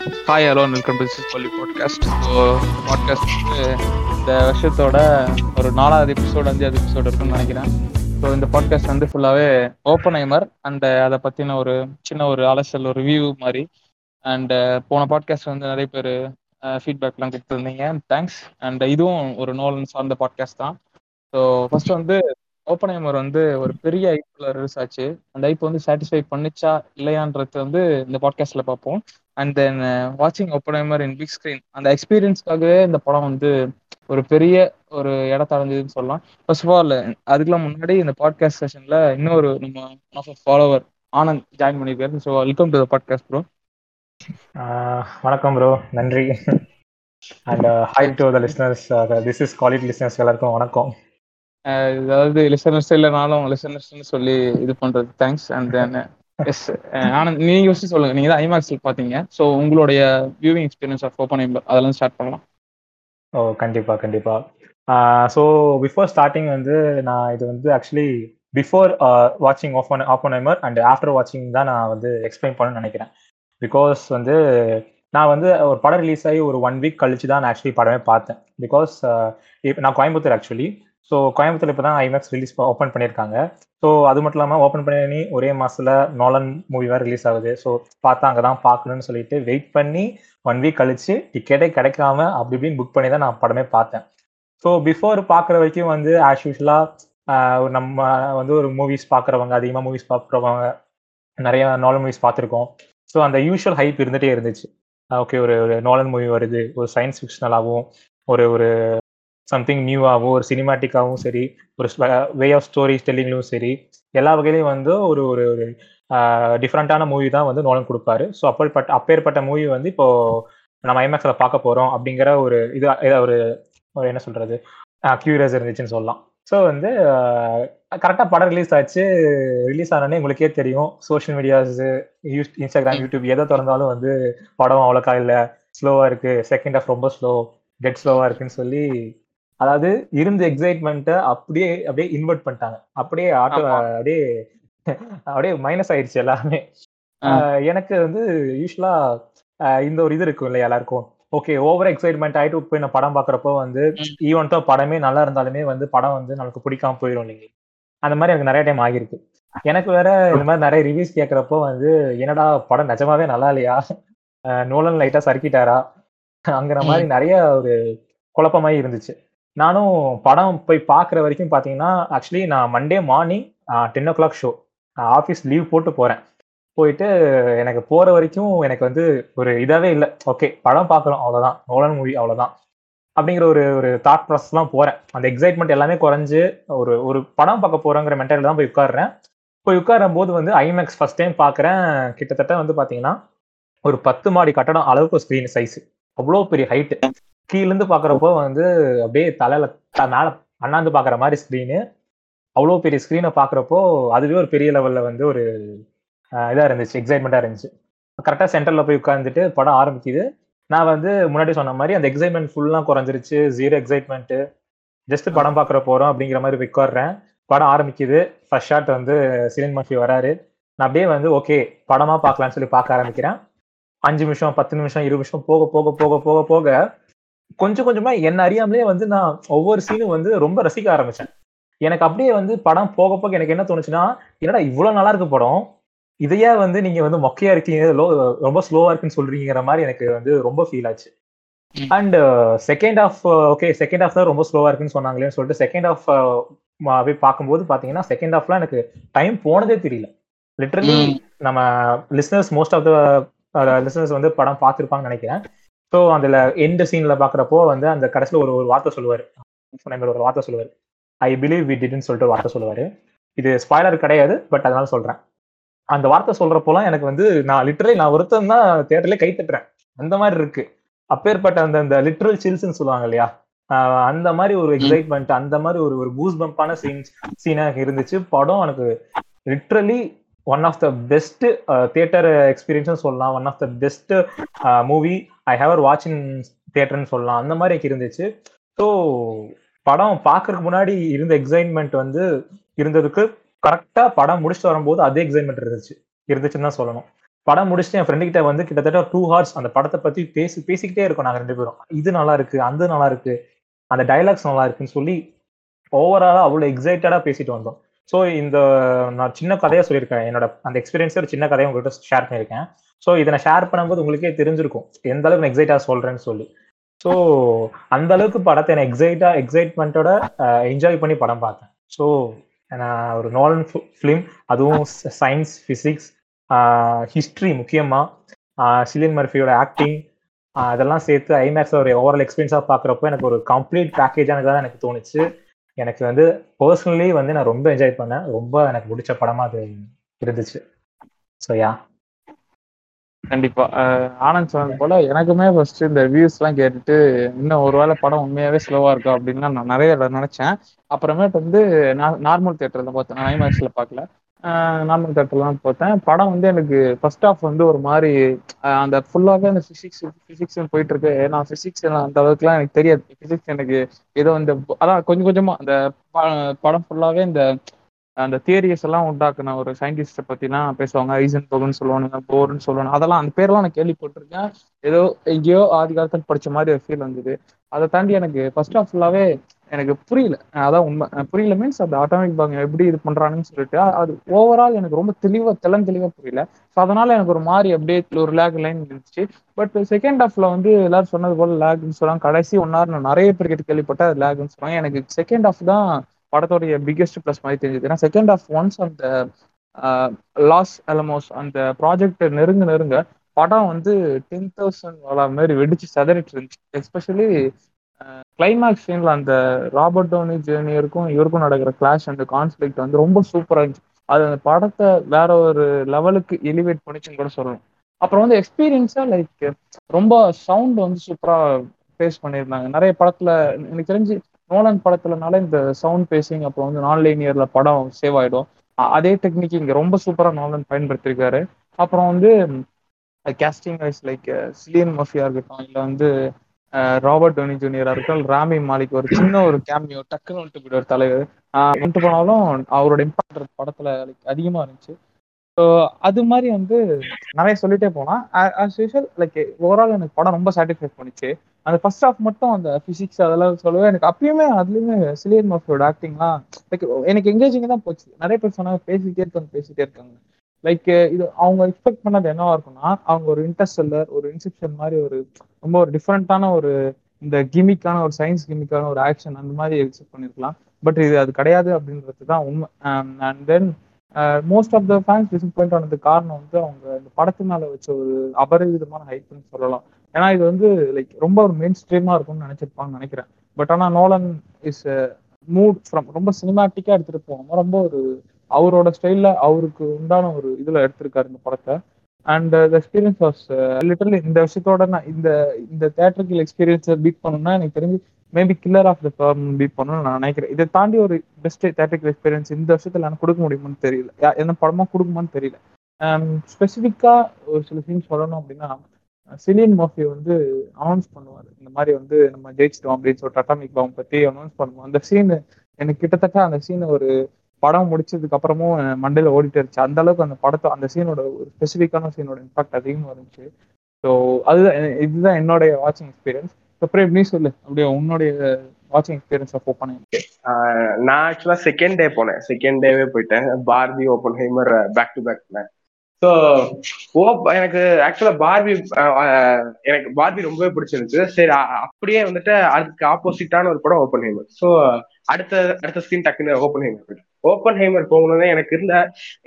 Hi hello welcome to சிஸ் பள்ளி podcast so podcast வந்து இந்த வருஷத்தோட ஒரு நாலாவது எபிசோடு அஞ்சாவது எபிசோடு இருக்குன்னு நினைக்கிறேன். ஸோ இந்த பாட்காஸ்ட் வந்து ஃபுல்லாகவே ஓப்பன் ஐமர் அண்ட் அதை பற்றின ஒரு சின்ன ஒரு அலசல் ஒரு வியூ மாதிரி. அண்ட் uh, போன பாட்காஸ்ட் வந்து நிறைய பேர் uh, ஃபீட்பேக்லாம் கொடுத்துருந்தீங்க. தேங்க்ஸ் அண்ட் இதுவும் ஒரு நோலன் சார்ந்த பாட்காஸ்ட் தான். ஸோ ஃபர்ஸ்ட் வந்து ஓப்பன் ஐமர் வந்து ஒரு பெரிய ஐப்பில் ரிலீஸ் ஆச்சு. அந்த ஐப் வந்து சாட்டிஸ்ஃபை பண்ணிச்சா இல்லையான்றது வந்து இந்த பாட்காஸ்ட்ல பார்ப்போம். அண்ட் தென் வாட்சிங் ஒப்பனைமர் இன் பிக் ஸ்க்ரீன் அந்த எக்ஸ்பீரியன்ஸ்க்காகவே இந்த படம் வந்து ஒரு பெரிய ஒரு இடத்த அடைஞ்சதுன்னு சொல்லலாம். ஃபர்ஸ்ட் ஆஃப் ஆல் அதுக்கெல்லாம் முன்னாடி இந்த பாட்காஸ்ட் செஷன்ல இன்னொரு நம்ம ஃபாலோவர் ஆனந்த் ஜாயின் பண்ணியிருக்காரு. So welcome to the podcast bro வணக்கம் ப்ரோ நன்றி. And hi to the listeners this is quality listeners எல்லாருக்கும் வணக்கம். அதாவது லிசனர்ஸ் இல்லைனாலும் லிசனர்ஸ்னு சொல்லி இது பண்றது. Thanks and then yes Anand நீங்க யோசிச்சு சொல்லுங்க. நீங்க தான் ஐமாக்ஸில் பார்த்தீங்க ஸோ உங்களுடைய viewing experience of Oppenheimer அதெல்லாம் ஸ்டார்ட் பண்ணலாம். ஓ கண்டிப்பா கண்டிப்பா. ஸோ பிஃபோர் ஸ்டார்டிங் வந்து நான் இது வந்து ஆக்சுவலி பிஃபோர் வாட்சிங் ஓப்பன் ஓப்பன் ஐமர் அண்ட் ஆஃப்டர் வாட்சிங் தான் நான் வந்து எக்ஸ்பிளைன் பண்ணணும்னு நினைக்கிறேன். பிகாஸ் வந்து நான் வந்து ஒரு படம் ரிலீஸ் ஆகி ஒரு ஒன் வீக் கழிச்சு தான் நான் ஆக்சுவலி படமே பார்த்தேன். பிகாஸ் நான் கோயம்புத்தூர் ஆக்சுவலி ஸோ கோயம்புத்தூர் இப்போ தான் ஐமேக்ஸ் ரிலீஸ் ஓப்பன் பண்ணியிருக்காங்க. ஸோ அது மட்டும் இல்லாமல் ஓப்பன் பண்ணி ஒரே மாதத்தில் நோலன் மூவி வேறு ரிலீஸ் ஆகுது. ஸோ பார்த்தா அங்கே தான் பார்க்கணும்னு சொல்லிட்டு வெயிட் பண்ணி ஒன் வீக் கழிச்சு டிக்கெட்டே கிடைக்காம அப்படி இப்படின்னு புக் பண்ணி தான் நான் படமே பார்த்தேன். ஸோ பிஃபோர் பார்க்குற வரைக்கும் வந்து ஆஸ் யூஸ்வலாக நம்ம வந்து ஒரு மூவிஸ் பார்க்குறவங்க அதிகமாக மூவிஸ் பார்க்குறவங்க நிறைய நோலன் மூவிஸ் பார்த்துருக்கோம். ஸோ அந்த யூஷுவல் ஹைப் இருந்துகிட்டே இருந்துச்சு. ஓகே ஒரு ஒரு நோலன் மூவி வருது. ஒரு சயின்ஸ் ஃபிக்ஷனலாகவும் ஒரு ஒரு சம்திங் நியூவாகவும் ஒரு சினிமாட்டிக்காகவும் சரி ஒரு வே ஆஃப் ஸ்டோரி டெல்லிங்லும் சரி எல்லா வகையிலையும் வந்து ஒரு ஒரு ஒரு டிஃப்ரெண்ட்டான மூவி தான் வந்து நோலன் கொடுப்பாரு. ஸோ அப்பேற்பட்ட அப்பேற்பட்ட மூவி வந்து இப்போ நம்ம ஐமேக்ஸில் பார்க்க போகிறோம் அப்படிங்கிற ஒரு இது ஒரு என்ன சொல்கிறது க்யூரியஸ் இருந்துச்சுன்னு சொல்லலாம். ஸோ வந்து கரெக்டாக படம் ரிலீஸ் ஆச்சு. ரிலீஸ் ஆனோடனே உங்களுக்கே தெரியும் social medias use Instagram YouTube எதை திறந்தாலும் வந்து படம் அவ்வளோக்கா இல்லை. ஸ்லோவாக இருக்குது செகண்ட் ஆஃப் ரொம்ப ஸ்லோ டெட் ஸ்லோவாக இருக்குன்னு சொல்லி அதாவது இருந்த எக்ஸைட்மெண்ட்டை அப்படியே அப்படியே இன்வெர்ட் பண்ணிட்டாங்க. அப்படியே ஆட்டோ அப்படியே அப்படியே மைனஸ் ஆயிடுச்சு எல்லாமே. எனக்கு வந்து யூஸ்வலா இந்த ஒரு இது இருக்கும் இல்லையா எல்லாருக்கும். ஓகே ஓவர் எக்ஸைட்மெண்ட் ஆயிட்டு போய் நான் படம் பாக்குறப்போ வந்து ஈவன் தான் படமே நல்லா இருந்தாலுமே வந்து படம் வந்து நமக்கு பிடிக்காம போயிடும் இல்லைங்க. அந்த மாதிரி எனக்கு நிறைய டைம் ஆகிருக்கு எனக்கு வேற இந்த மாதிரி நிறைய ரிவ்யூஸ் கேட்கறப்போ வந்து என்னடா படம் நிஜமாவே நல்லா இல்லையா? நோலன் லைட்டா சறுக்கிட்டாரா? அங்கிற மாதிரி நிறைய ஒரு குழப்பமாயி இருந்துச்சு. நானும் படம் போய் பார்க்குற வரைக்கும் பார்த்தீங்கன்னா ஆக்சுவலி நான் Monday morning ten o'clock show office leave போட்டு போகிறேன் போயிட்டு எனக்கு போகிற வரைக்கும் எனக்கு வந்து ஒரு இதாகவே இல்லை. ஓகே படம் பார்க்குறோம் அவ்வளோதான் நோலன் மூவி அவ்வளோதான் அப்படிங்கிற ஒரு ஒரு தாட் ப்ராசஸ்லாம் போகிறேன் அந்த எக்ஸைட்மெண்ட் எல்லாமே குறைஞ்சு ஒரு ஒரு படம் பார்க்க போகிறோங்கிற மென்டாலிட்டி தான் போய் உட்காடுறேன் போய் உட்காரும் போது வந்து ஐமேக்ஸ் ஃபர்ஸ்ட் டைம் பார்க்குறேன் கிட்டத்தட்ட வந்து பார்த்தீங்கன்னா ஒரு பத்து மாடி கட்டடம் அளவுக்கு ஸ்க்ரீன் சைஸ் அவ்வளோ பெரிய ஹைட்டு கீழேருந்து பார்க்குறப்போ வந்து அப்படியே தலையில மேல அண்ணாந்து பார்க்குற மாதிரி ஸ்க்ரீனு அவ்வளோ பெரிய ஸ்க்ரீனை பார்க்குறப்போ அதுவே ஒரு பெரிய லெவலில் வந்து ஒரு இதாக இருந்துச்சு எக்ஸைட்மெண்ட்டாக இருந்துச்சு. கரெக்டாக சென்டரில் போய் உட்காந்துட்டு படம் ஆரம்பிக்குது. நான் வந்து முன்னாடி சொன்ன மாதிரி அந்த எக்ஸைட்மெண்ட் ஃபுல்லாக குறைஞ்சிருச்சு ஜீரோ எக்ஸைட்மெண்ட்டு ஜஸ்ட் படம் பார்க்குற போகிறோம் அப்படிங்கிற மாதிரி உட்காடுறேன் படம் ஆரம்பிக்குது. ஃபர்ஸ்ட் ஷாட் வந்து சிலின் மஃபி வராரு. நான் அப்படியே வந்து ஓகே படமாக பார்க்கலான்னு சொல்லி பார்க்க ஆரம்பிக்கிறேன். அஞ்சு நிமிஷம் பத்து நிமிஷம் இருபது நிமிஷம் போக போக போக போக போக கொஞ்சம் கொஞ்சமா என்ன அறியாமலே வந்து நான் ஒவ்வொரு சீனும் வந்து ரொம்ப ரசிக்க ஆரம்பிச்சேன். எனக்கு அப்படியே வந்து படம் போக போக எனக்கு என்ன தோணுச்சுன்னா என்னடா இவ்வளவு நல்லா இருக்கு படம். இதையே வந்து நீங்க வந்து மொக்கையா இருக்கீங்க லோ ரொம்ப ஸ்லோவா இருக்குன்னு சொல்றீங்கிற மாதிரி எனக்கு வந்து ரொம்ப ஃபீல் ஆச்சு. And second half okay second half தான் ரொம்ப ஸ்லோவா இருக்குன்னு சொன்னாங்களேன்னு சொல்லிட்டு செகண்ட் ஆஃப் போய் பார்க்கும்போது பாத்தீங்கன்னா செகண்ட் ஆஃப்லாம் எனக்கு டைம் போனதே தெரியல. லிட்டரலி நம்ம listeners most of the listeners வந்து படம் பார்த்துருப்பாங்கன்னு நினைக்கிறேன். ஸோ அதில் எந்த சீன்ல பாக்குறப்போ வந்து அந்த கடைசியில் ஒரு ஒரு வார்த்தை சொல்லுவார். ஒரு வார்த்தை சொல்லுவார். ஐ பிலீவ் வி டிட்னு சொல்லிட்டு ஒரு வார்த்தை சொல்லுவார். இது ஸ்பாய்லர் கிடையாது பட் அதனால சொல்றேன். அந்த வார்த்தை சொல்றப்போலாம் எனக்கு வந்து நான் லிட்டரலி நான் ஒருத்தன் தான் தேட்டர்லேயே கை தட்டுறேன். அந்த மாதிரி இருக்கு. அப்பேற்பட்ட அந்த அந்த லிட்ரல் சில்ஸ்ன்னு சொல்லுவாங்க இல்லையா? அந்த மாதிரி ஒரு எக்ஸைட்மெண்ட் அந்த மாதிரி ஒரு ஒரு பூஸ் பம்பான சீன்ஸ் சீனாக இருந்துச்சு. படம் எனக்கு literally one of the best theatre experience சொல்லலாம். One of the best movie I ever watch in தியேட்டர்னு சொல்லலாம். அந்த மாதிரி எனக்கு இருந்துச்சு. ஸோ படம் பார்க்கறதுக்கு முன்னாடி இருந்த எக்ஸைட்மெண்ட் வந்து இருந்ததுக்கு கரெக்டாக படம் முடிச்சுட்டு வரும்போது அதே எக்ஸைட்மெண்ட் இருந்துச்சு. இருந்துச்சுன்னு தான் சொல்லணும். படம் முடிச்சுட்டு என் ஃப்ரெண்டு கிட்ட வந்து கிட்டத்தட்ட டூ ஹார்ஸ் அந்த படத்தை பற்றி பேசி பேசிக்கிட்டே இருக்கோம் நாங்கள் ரெண்டு பேரும். இது நல்லா இருக்கு அந்த நல்லா இருக்கு அந்த டைலாக்ஸ் நல்லா இருக்குன்னு சொல்லி ஓவராலாக அவ்வளோ எக்ஸைட்டடாக பேசிட்டு வந்தோம். ஸோ இந்த நான் சின்ன கதையாக சொல்லியிருக்கேன். என்னோட அந்த எக்ஸ்பீரியன்ஸே ஒரு சின்ன கதையை உங்கள்கிட்ட ஷேர் பண்ணியிருக்கேன். ஸோ இதை நான் ஷேர் பண்ணும்போது உங்களுக்கே தெரிஞ்சிருக்கும். எந்த அளவுக்கு நான் சொல்கிறேன்னு சொல்றேன்னு சொல்லி. ஸோ அந்த அளவுக்கு படத்தை நான் எக்ஸைட்டா எக்ஸைட்மெண்ட்டோட என்ஜாய் பண்ணி படம் பார்த்தேன். ஸோ நான் ஒரு நாலன் ஃபிலிம் அதுவும் சயின்ஸ் ஃபிசிக்ஸ் ஹிஸ்ட்ரி முக்கியமாக சிலின் மர்ஃபியோட ஆக்டிங் அதெல்லாம் சேர்த்து ஐமேக்ஸ் ஒரு ஓவரால் எக்ஸ்பீரியன்ஸாக பார்க்குறப்போ எனக்கு ஒரு கம்ப்ளீட் பேக்கேஜானது தான் எனக்கு தோணுச்சு. எனக்கு வந்து பர்சனலி வந்து நான் ரொம்ப என்ஜாய் பண்ணேன். ரொம்ப எனக்கு பிடிச்ச படமாக அது இருந்துச்சு. ஸோ யா கண்டிப்பா. ஆனந்த் சொன்னது போல எனக்குமே ஃபர்ஸ்ட் இந்த வியூஸ் எல்லாம் கேட்டுட்டு இன்னும் ஒருவேளை படம் உண்மையாவே ஸ்லோவா இருக்கும் அப்படின்னு நான் நிறைய நினைச்சேன். அப்புறமேட்டு வந்து நார்மல் தியேட்டர்ல பார்த்தேன். நான் ஐமேக்ஸ்ல பார்க்கல. நார்மல் தேட்டர்லாம் பார்த்தேன். படம் வந்து எனக்கு ஃபர்ஸ்ட் ஆஃப் வந்து ஒரு மாதிரி அந்த ஃபுல்லாகவே அந்த ஃபிசிக்ஸ் ஃபிசிக்ஸ் போயிட்டு இருக்கு. நான் ஃபிசிக்ஸ் அந்த அளவுக்குலாம் எனக்கு தெரியாது. ஃபிசிக்ஸ் எனக்கு ஏதோ இந்த அதான் கொஞ்சம் கொஞ்சமா அந்த படம் ஃபுல்லாகவே இந்த அந்த தியரிஸ் எல்லாம் உண்டாக்குன ஒரு சயின்டிஸ்ட பத்திலாம் பேசுவாங்க. ஐசன் போகன்னு சொல்லுவானுங்க போர்னு சொல்லுவாங்க அதெல்லாம் அந்த பேர்லாம் நான் கேள்விப்பட்டிருக்கேன். ஏதோ எங்கேயோ ஆதி காலத்தில் படிச்ச மாதிரி ஒரு ஃபீல் வந்தது. அதை தாண்டி எனக்கு ஃபர்ஸ்ட் ஆஃப் ஃபுல்லாவே எனக்கு புரியல. அதான் உண்மை. புரியல மீன்ஸ் அந்த ஆட்டோமிக் பாங்க எப்படி இது பண்றாங்கன்னு சொல்லிட்டு அது ஓவரால் எனக்கு ரொம்ப தெளிவா தெளம் தெளிவா புரியல. ஸோ அதனால எனக்கு ஒரு மாதிரி அப்படியே ஒரு லேக் லைன் இருந்துச்சு. பட் செகண்ட் ஹாஃப்ல வந்து எல்லாரும் சொன்னது போல லேக்னு சொல்லுவாங்க கடைசி ஒன் ஹவர் நான் நிறைய பேர் கேட்டு கேள்விப்பட்டேன் அது லேக்னு சொல்லுவாங்க எனக்கு செகண்ட் ஹாஃப் தான் படத்தோடைய பிக்கெஸ்ட் ப்ளஸ் மாதிரி தெரிஞ்சது. ஏன்னா செகண்ட் ஆஃப் ஒன்ஸ் அந்த லாஸ் அலமோஸ் அந்த ப்ராஜெக்ட் நெருங்க நெருங்க படம் வந்து டென் தௌசண்ட் வள மாதிரி வெடிச்சு சதறிட்டு இருந்துச்சு. எஸ்பெஷலி கிளைமேக்ஸ் சீன்ல அந்த ராபர்ட் டோனி ஜூனியருக்கும் இவருக்கும் நடக்கிற கிளாஷ் அந்த கான்ஃபிளிக்ட் வந்து ரொம்ப சூப்பராக இருந்துச்சு. அது அந்த படத்தை வேற ஒரு லெவலுக்கு எலிவேட் பண்ணிச்சுன்னு கூட சொல்லணும் அப்புறம் வந்து எக்ஸ்பீரியன்ஸா லைக் ரொம்ப சவுண்ட் வந்து சூப்பரா பேஸ் பண்ணியிருந்தாங்க. நிறைய படத்துல எனக்கு தெரிஞ்சு நோலன் படத்துலனால இந்த சவுண்ட் பேசிங் அப்புறம் வந்து நான் லைனியர்ல படம் சேவ் ஆயிடும். அதே டெக்னிக் இங்க ரொம்ப சூப்பரா நோலன் பயன்படுத்திருக்காரு. அப்புறம் வந்து casting wise like Cillian Murphy இருக்கட்டும் இல்லை வந்து ராபர்ட் டோனி ஜூனியரா இருக்கட்டும் ராமி மாலிக் ஒரு சின்ன ஒரு கேமியோ டக்குன்னு வந்துட்டு போயிடுவார் தலைவர். வந்துட்டு போனாலும் அவரோட இம்பாக்ட் படத்துல லைக் அதிகமா இருந்துச்சு. ஸோ அது மாதிரி வந்து நிறைய சொல்லிட்டே போனால் ஆஸ் யூஷுவல் லைக் ஓவரால் எனக்கு படம் ரொம்ப சாட்டிஸ்ஃபை பண்ணிச்சு. அந்த ஃபர்ஸ்ட் ஆஃப் மட்டும் அந்த ஃபிசிக்ஸ் அதெல்லாம் சொல்லவே எனக்கு அப்பயுமே அதுலயுமே சிலியன் மாஃபியோட ஆக்டிங்லாம் லைக் எனக்கு எங்கேஜிங் தான் போச்சு. நிறைய பேர் சொன்னாங்க பேசிட்டே இருக்காங்க பேசிட்டே இருக்காங்க. லைக் இது அவங்க எக்ஸ்பெக்ட் பண்ணது என்னவா இருக்கும்னா அவங்க ஒரு இன்டர்ஸ்டெல்லர் ஒரு இன்செப்ஷன் மாதிரி ஒரு ரொம்ப ஒரு டிஃப்ரெண்ட்டான ஒரு இந்த கிமிக்கான ஒரு சயின்ஸ் கிமிக்கான ஒரு ஆக்ஷன் அந்த மாதிரி எக்ஸ்பெக்ட் பண்ணிருக்கலாம். பட் இது அது கிடையாது அப்படின்றது தான் உண்மை. Um, and then most of the fans disappoint ஆனது காரணம் வந்து அவங்க இந்த படத்து மேல வச்ச ஒரு அபரிவிதமான ஹைப்னு சொல்லலாம். ஏன்னா இது வந்து லைக் ரொம்ப ஒரு மெயின் ஸ்ட்ரீமா இருக்கும்னு நினைச்சிருப்பான்னு நினைக்கிறேன். பட் ஆனா நோலன் இஸ் மூட் ஃப்ரம் ரொம்ப சினிமாட்டிக்கா எடுத்துட்டு போகாம ரொம்ப ஒரு அவரோட ஸ்டைல்ல அவருக்கு உண்டான ஒரு இதுல எடுத்திருக்காரு இந்த படத்தை. And the experience was literally இந்த விஷயத்தோட நான் இந்த இந்த தேட்டருக்கு எக்ஸ்பீரியன்ஸை பீட் பண்ணணும்னா எனக்கு தெரிஞ்சு maybe killer of the form beat பண்ணணும்னு நான் நினைக்கிறேன். இதை தாண்டி ஒரு பெஸ்ட் தேட்டரிக்கல் எக்ஸ்பீரியன்ஸ் இந்த வருஷத்துல எனக்கு கொடுக்க முடியுமான்னு தெரியல. என்ன படமா கொடுக்குமான்னு தெரியல. Um, ஸ்பெசிஃபிக்கா ஒரு சில சீன் சொல்லணும் அப்படின்னா சிலியன் மோஃபி வந்து அனௌன்ஸ் பண்ணுவார். இந்த மாதிரி வந்து நம்ம ஜெயிச்சிட்டோம் அப்படின்னு சொல்லிட்டு அட்டாமிக் பாம் பற்றி அனௌன்ஸ் பண்ணுவோம். அந்த சீன் எனக்கு கிட்டத்தட்ட அந்த சீன் ஒரு படம் முடிச்சதுக்கு அப்புறமும் மண்டையில் ஓடிட்டு இருந்துச்சு. அந்த அளவுக்கு அந்த படத்தை அந்த சீனோட ஒரு ஸ்பெசிஃபிக்கான சீனோட இம்பாக்ட் அதிகமாக இருந்துச்சு. ஸோ அதுதான் இதுதான் என்னுடைய வாட்சிங் எக்ஸ்பீரியன்ஸ் அப்புறம் நீ சொல்லு. அப்படியே உன்னுடைய வாட்சிங் எக்ஸ்பீரியன்ஸ் ஓப்பன் நான் ஆக்சுவலா செகண்ட் டே போனேன். செகண்ட் டேவே போயிட்டேன். Barbie Oppenheimer back to back so oh எனக்கு ஆக்சுவலா பார்பி எனக்கு பார்பி ரொம்பவே பிடிச்சிருந்துச்சு. சரி அப்படியே வந்துட்டு அதுக்கு ஆப்போசிட்டான ஒரு படம் ஓப்பன் ஹைமர் ஸோ அடுத்த அடுத்த ஸ்கிரீன் டக்குன்னு ஓப்பன் ஹைமர் ஓப்பன் ஹைமர் போகணும்னு எனக்கு இருந்த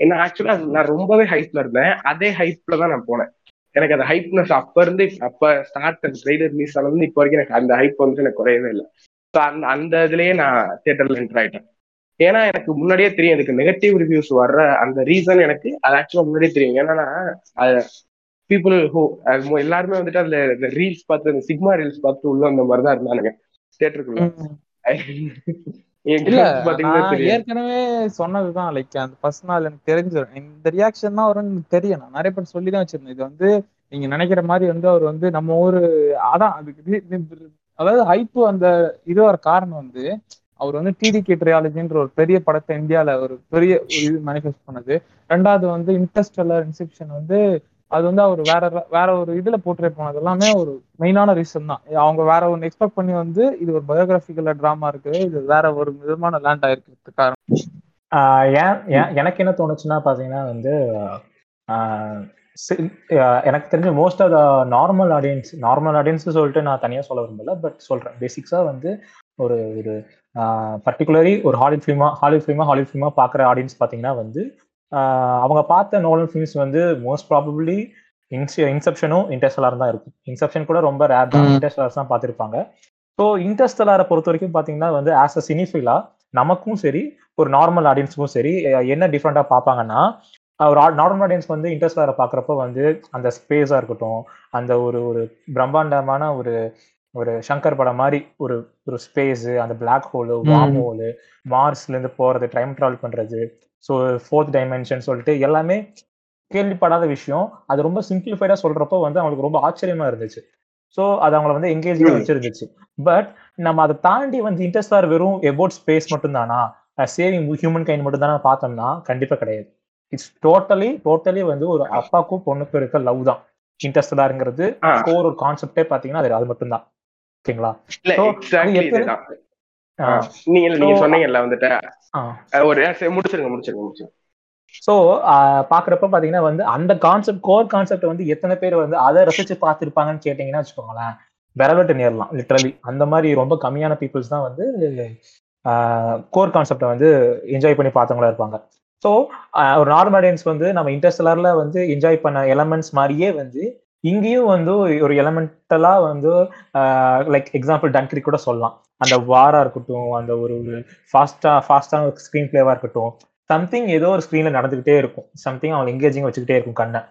என்ன ஆக்சுவலா நான் ரொம்பவே ஹைப்ல இருந்தேன். அதே ஹைப்ல தான் நான் போனேன். எனக்கு அந்த ஹைப்னஸ் அப்ப இருந்து அப்ப ஸ்டார்ட் அந்த ட்ரெய்லர் ரிலீஸ் ஆனது இப்போ வரைக்கும் எனக்கு அந்த ஹைப் வந்து எனக்கு குறையவே இல்லை. ஸோ அந்த அந்த இதுலயே நான் தியேட்டர்ல என்டர் ஆயிட்டேன். ஏன்னா எனக்கு முன்னாடியே தெரியும் இதுக்கு நெகட்டிவ் ரிவ்யூஸ் வர்ற அந்த ரீசன் எனக்கு அது ஆக்சுவலா முன்னாடியே தெரியும். ஏன்னா பீப்புள் ஹூ எல்லாருமே வந்துட்டு அதுல ரீல்ஸ் பார்த்து அந்த சிக்மா ரீல்ஸ் பார்த்து உள்ள அந்த மாதிரி தான் இருந்தானுங்க தியேட்டருக்குள்ள இல்ல ஏற்கனவே சொன்னதுதான் லைக் அந்த ஃபர்ஸ்ட் நாள் எனக்கு தெரிஞ்சிடும் இந்த ரியாக்ஷன் தான் வரும்னு தெரியும். நான் நிறைய பேர் சொல்லி தான் வச்சிருந்தேன். இது வந்து நீங்க நினைக்கிற மாதிரி வந்து அவர் வந்து நம்ம ஊரு அதான் அதுக்கு அதாவது ஹைப்பு அந்த இது வர காரணம் வந்து அவர் வந்து டிடி ட்ரியாலஜின்ற ஒரு பெரிய படத்தை இந்தியால ஒரு பெரிய இது மேனிஃபெஸ்ட் பண்ணது. ரெண்டாவது வந்து இன்டர்ஸ்டெல்லர் இன்செப்ஷன் வந்து அது வந்து அவர் வேற வேற ஒரு இதுல போர்ட்ரே போனது எல்லாமே ஒரு மெயினான ரீசன் தான். அவங்க வேற ஒன்னு எக்ஸ்பெக்ட் பண்ணி வந்து இது ஒரு பயோகிராபிக்கல ட்ராமா இருக்கு இது வேற ஒரு விதமான லேண்ட் ஆயிருக்கு காரணம் ஏன் ஏன் எனக்கு என்ன தோணுச்சுன்னா பாத்தீங்கன்னா வந்து எனக்கு தெரிஞ்ச most of the normal audience normal audience சொல்லிட்டு நான் தனியா சொல்ல விரும்பல பட் சொல்றேன். பேசிக்ஸா வந்து ஒரு ஒரு பர்டிகுலரி ஒரு ஹாலிவுட் ஃபிலிமா ஹாலிவுட் ஃபிலிமா ஹாலிவுட் ஃபிலிமா பாக்குற ஆடியன்ஸ் பாத்தீங்கன்னா வந்து அவங்க பார்த்த நோலன் ஃபிலிம்ஸ் வந்து மோஸ்ட் ப்ராபப்ளி இன்செப்ஷனும் இன்டர்ஸ்டலாரும் தான் இருக்கும் இன்செப்ஷன் கூட ரொம்ப ரேர் தான். இன்டர்ஸ்டலார்ஸ் தான் பார்த்திருப்பாங்க. ஸோ இன்டர்ஸ்டலாரை பொறுத்த வரைக்கும் பாத்தீங்கன்னா வந்து ஆஸ் அ சினிஃபிலா நமக்கும் சரி ஒரு நார்மல் ஆடியன்ஸுக்கும் சரி என்ன டிஃப்ரெண்டா பார்ப்பாங்கன்னா ஒரு நார்மல் ஆடியன்ஸ் வந்து இன்ட்ரெஸ்டாக பார்க்குறப்ப வந்து அந்த ஸ்பேஸாக இருக்கட்டும் அந்த ஒரு ஒரு பிரம்மாண்டமான ஒரு ஒரு சங்கர் படம் மாதிரி ஒரு ஒரு ஸ்பேஸு அந்த பிளாக் ஹோலு வார்ம் ஹோலு மார்ஸ்லேருந்து போகிறது டைம் ட்ராவல் பண்ணுறது ஸோ ஃபோர்த் டைமென்ஷன் சொல்லிட்டு எல்லாமே கேள்விப்படாத விஷயம். அது ரொம்ப சிம்பிளிஃபைடாக சொல்கிறப்போ வந்து அவங்களுக்கு ரொம்ப ஆச்சரியமா இருந்துச்சு. ஸோ அது அவங்கள வந்து எங்கேஜிங்காக ம். வச்சிருந்துச்சு. பட் நம்ம அதை தாண்டி வந்து இன்ட்ரெஸ்டார் வெறும் எபோட் ஸ்பேஸ் மட்டும்தானா? சேவிங் ஹியூமன் கைண்ட் மட்டும் தானே பார்த்தோம்னா கண்டிப்பா கிடையாது. இட்ஸ் டோட்டலி டோட்டலி வந்து ஒரு அப்பாக்கும் பொண்ணுக்கும் இருக்க லவ் தான். இன்ட்ரெஸ்டடாருங்கிறது ஆ. கோர் ஒரு கான்செப்டே பாத்தீங்கன்னா அது அது மட்டும்தான். ஓகேங்களா? நீங்க நீங்க So, சொன்னீங்கல்ல வந்துட்டு. ஒரு சரி, முடிச்சிருங்க முடிச்சிருங்க முடிச்சிருங்க. ஸோ பாக்குறப்ப பாத்தீங்கன்னா வந்து அந்த கான்செப்ட் கோர் கான்செப்ட் வந்து எத்தனை பேர் வந்து அதை ரசிச்சு பார்த்திருப்பாங்கன்னு கேட்டீங்கன்னா வச்சுக்கோங்களேன். விரவட்டு நேரலாம் லிட்ரலி அந்த மாதிரி ரொம்ப கம்மியான பீப்புள்ஸ் தான் வந்து கோர் கான்செப்டை வந்து என்ஜாய் பண்ணி பார்த்தவங்களா இருப்பாங்க. ஸோ ஒரு நார்மல் ஆடியன்ஸ் வந்து நம்ம இன்டர்ஸ்டலர்ல வந்து என்ஜாய் பண்ண எலமெண்ட்ஸ் மாதிரியே வந்து இங்கேயும் வந்து ஒரு எலமெண்டலா வந்து லைக் எக்ஸாம்பிள் டன்கிரி கூட சொல்லலாம். அந்த வாரா இருக்கட்டும் அந்த ஒரு ஒரு ஃபாஸ்டா ஃபாஸ்டான ஒரு ஸ்க்ரீன் பிளேவா இருக்கட்டும் சம்திங் ஏதோ ஒரு ஸ்க்ரீன்ல நடந்துகிட்டே இருக்கும். சம்திங் அவங்க எங்கேஜிங் வச்சுக்கிட்டே இருக்கும் கண்ணை.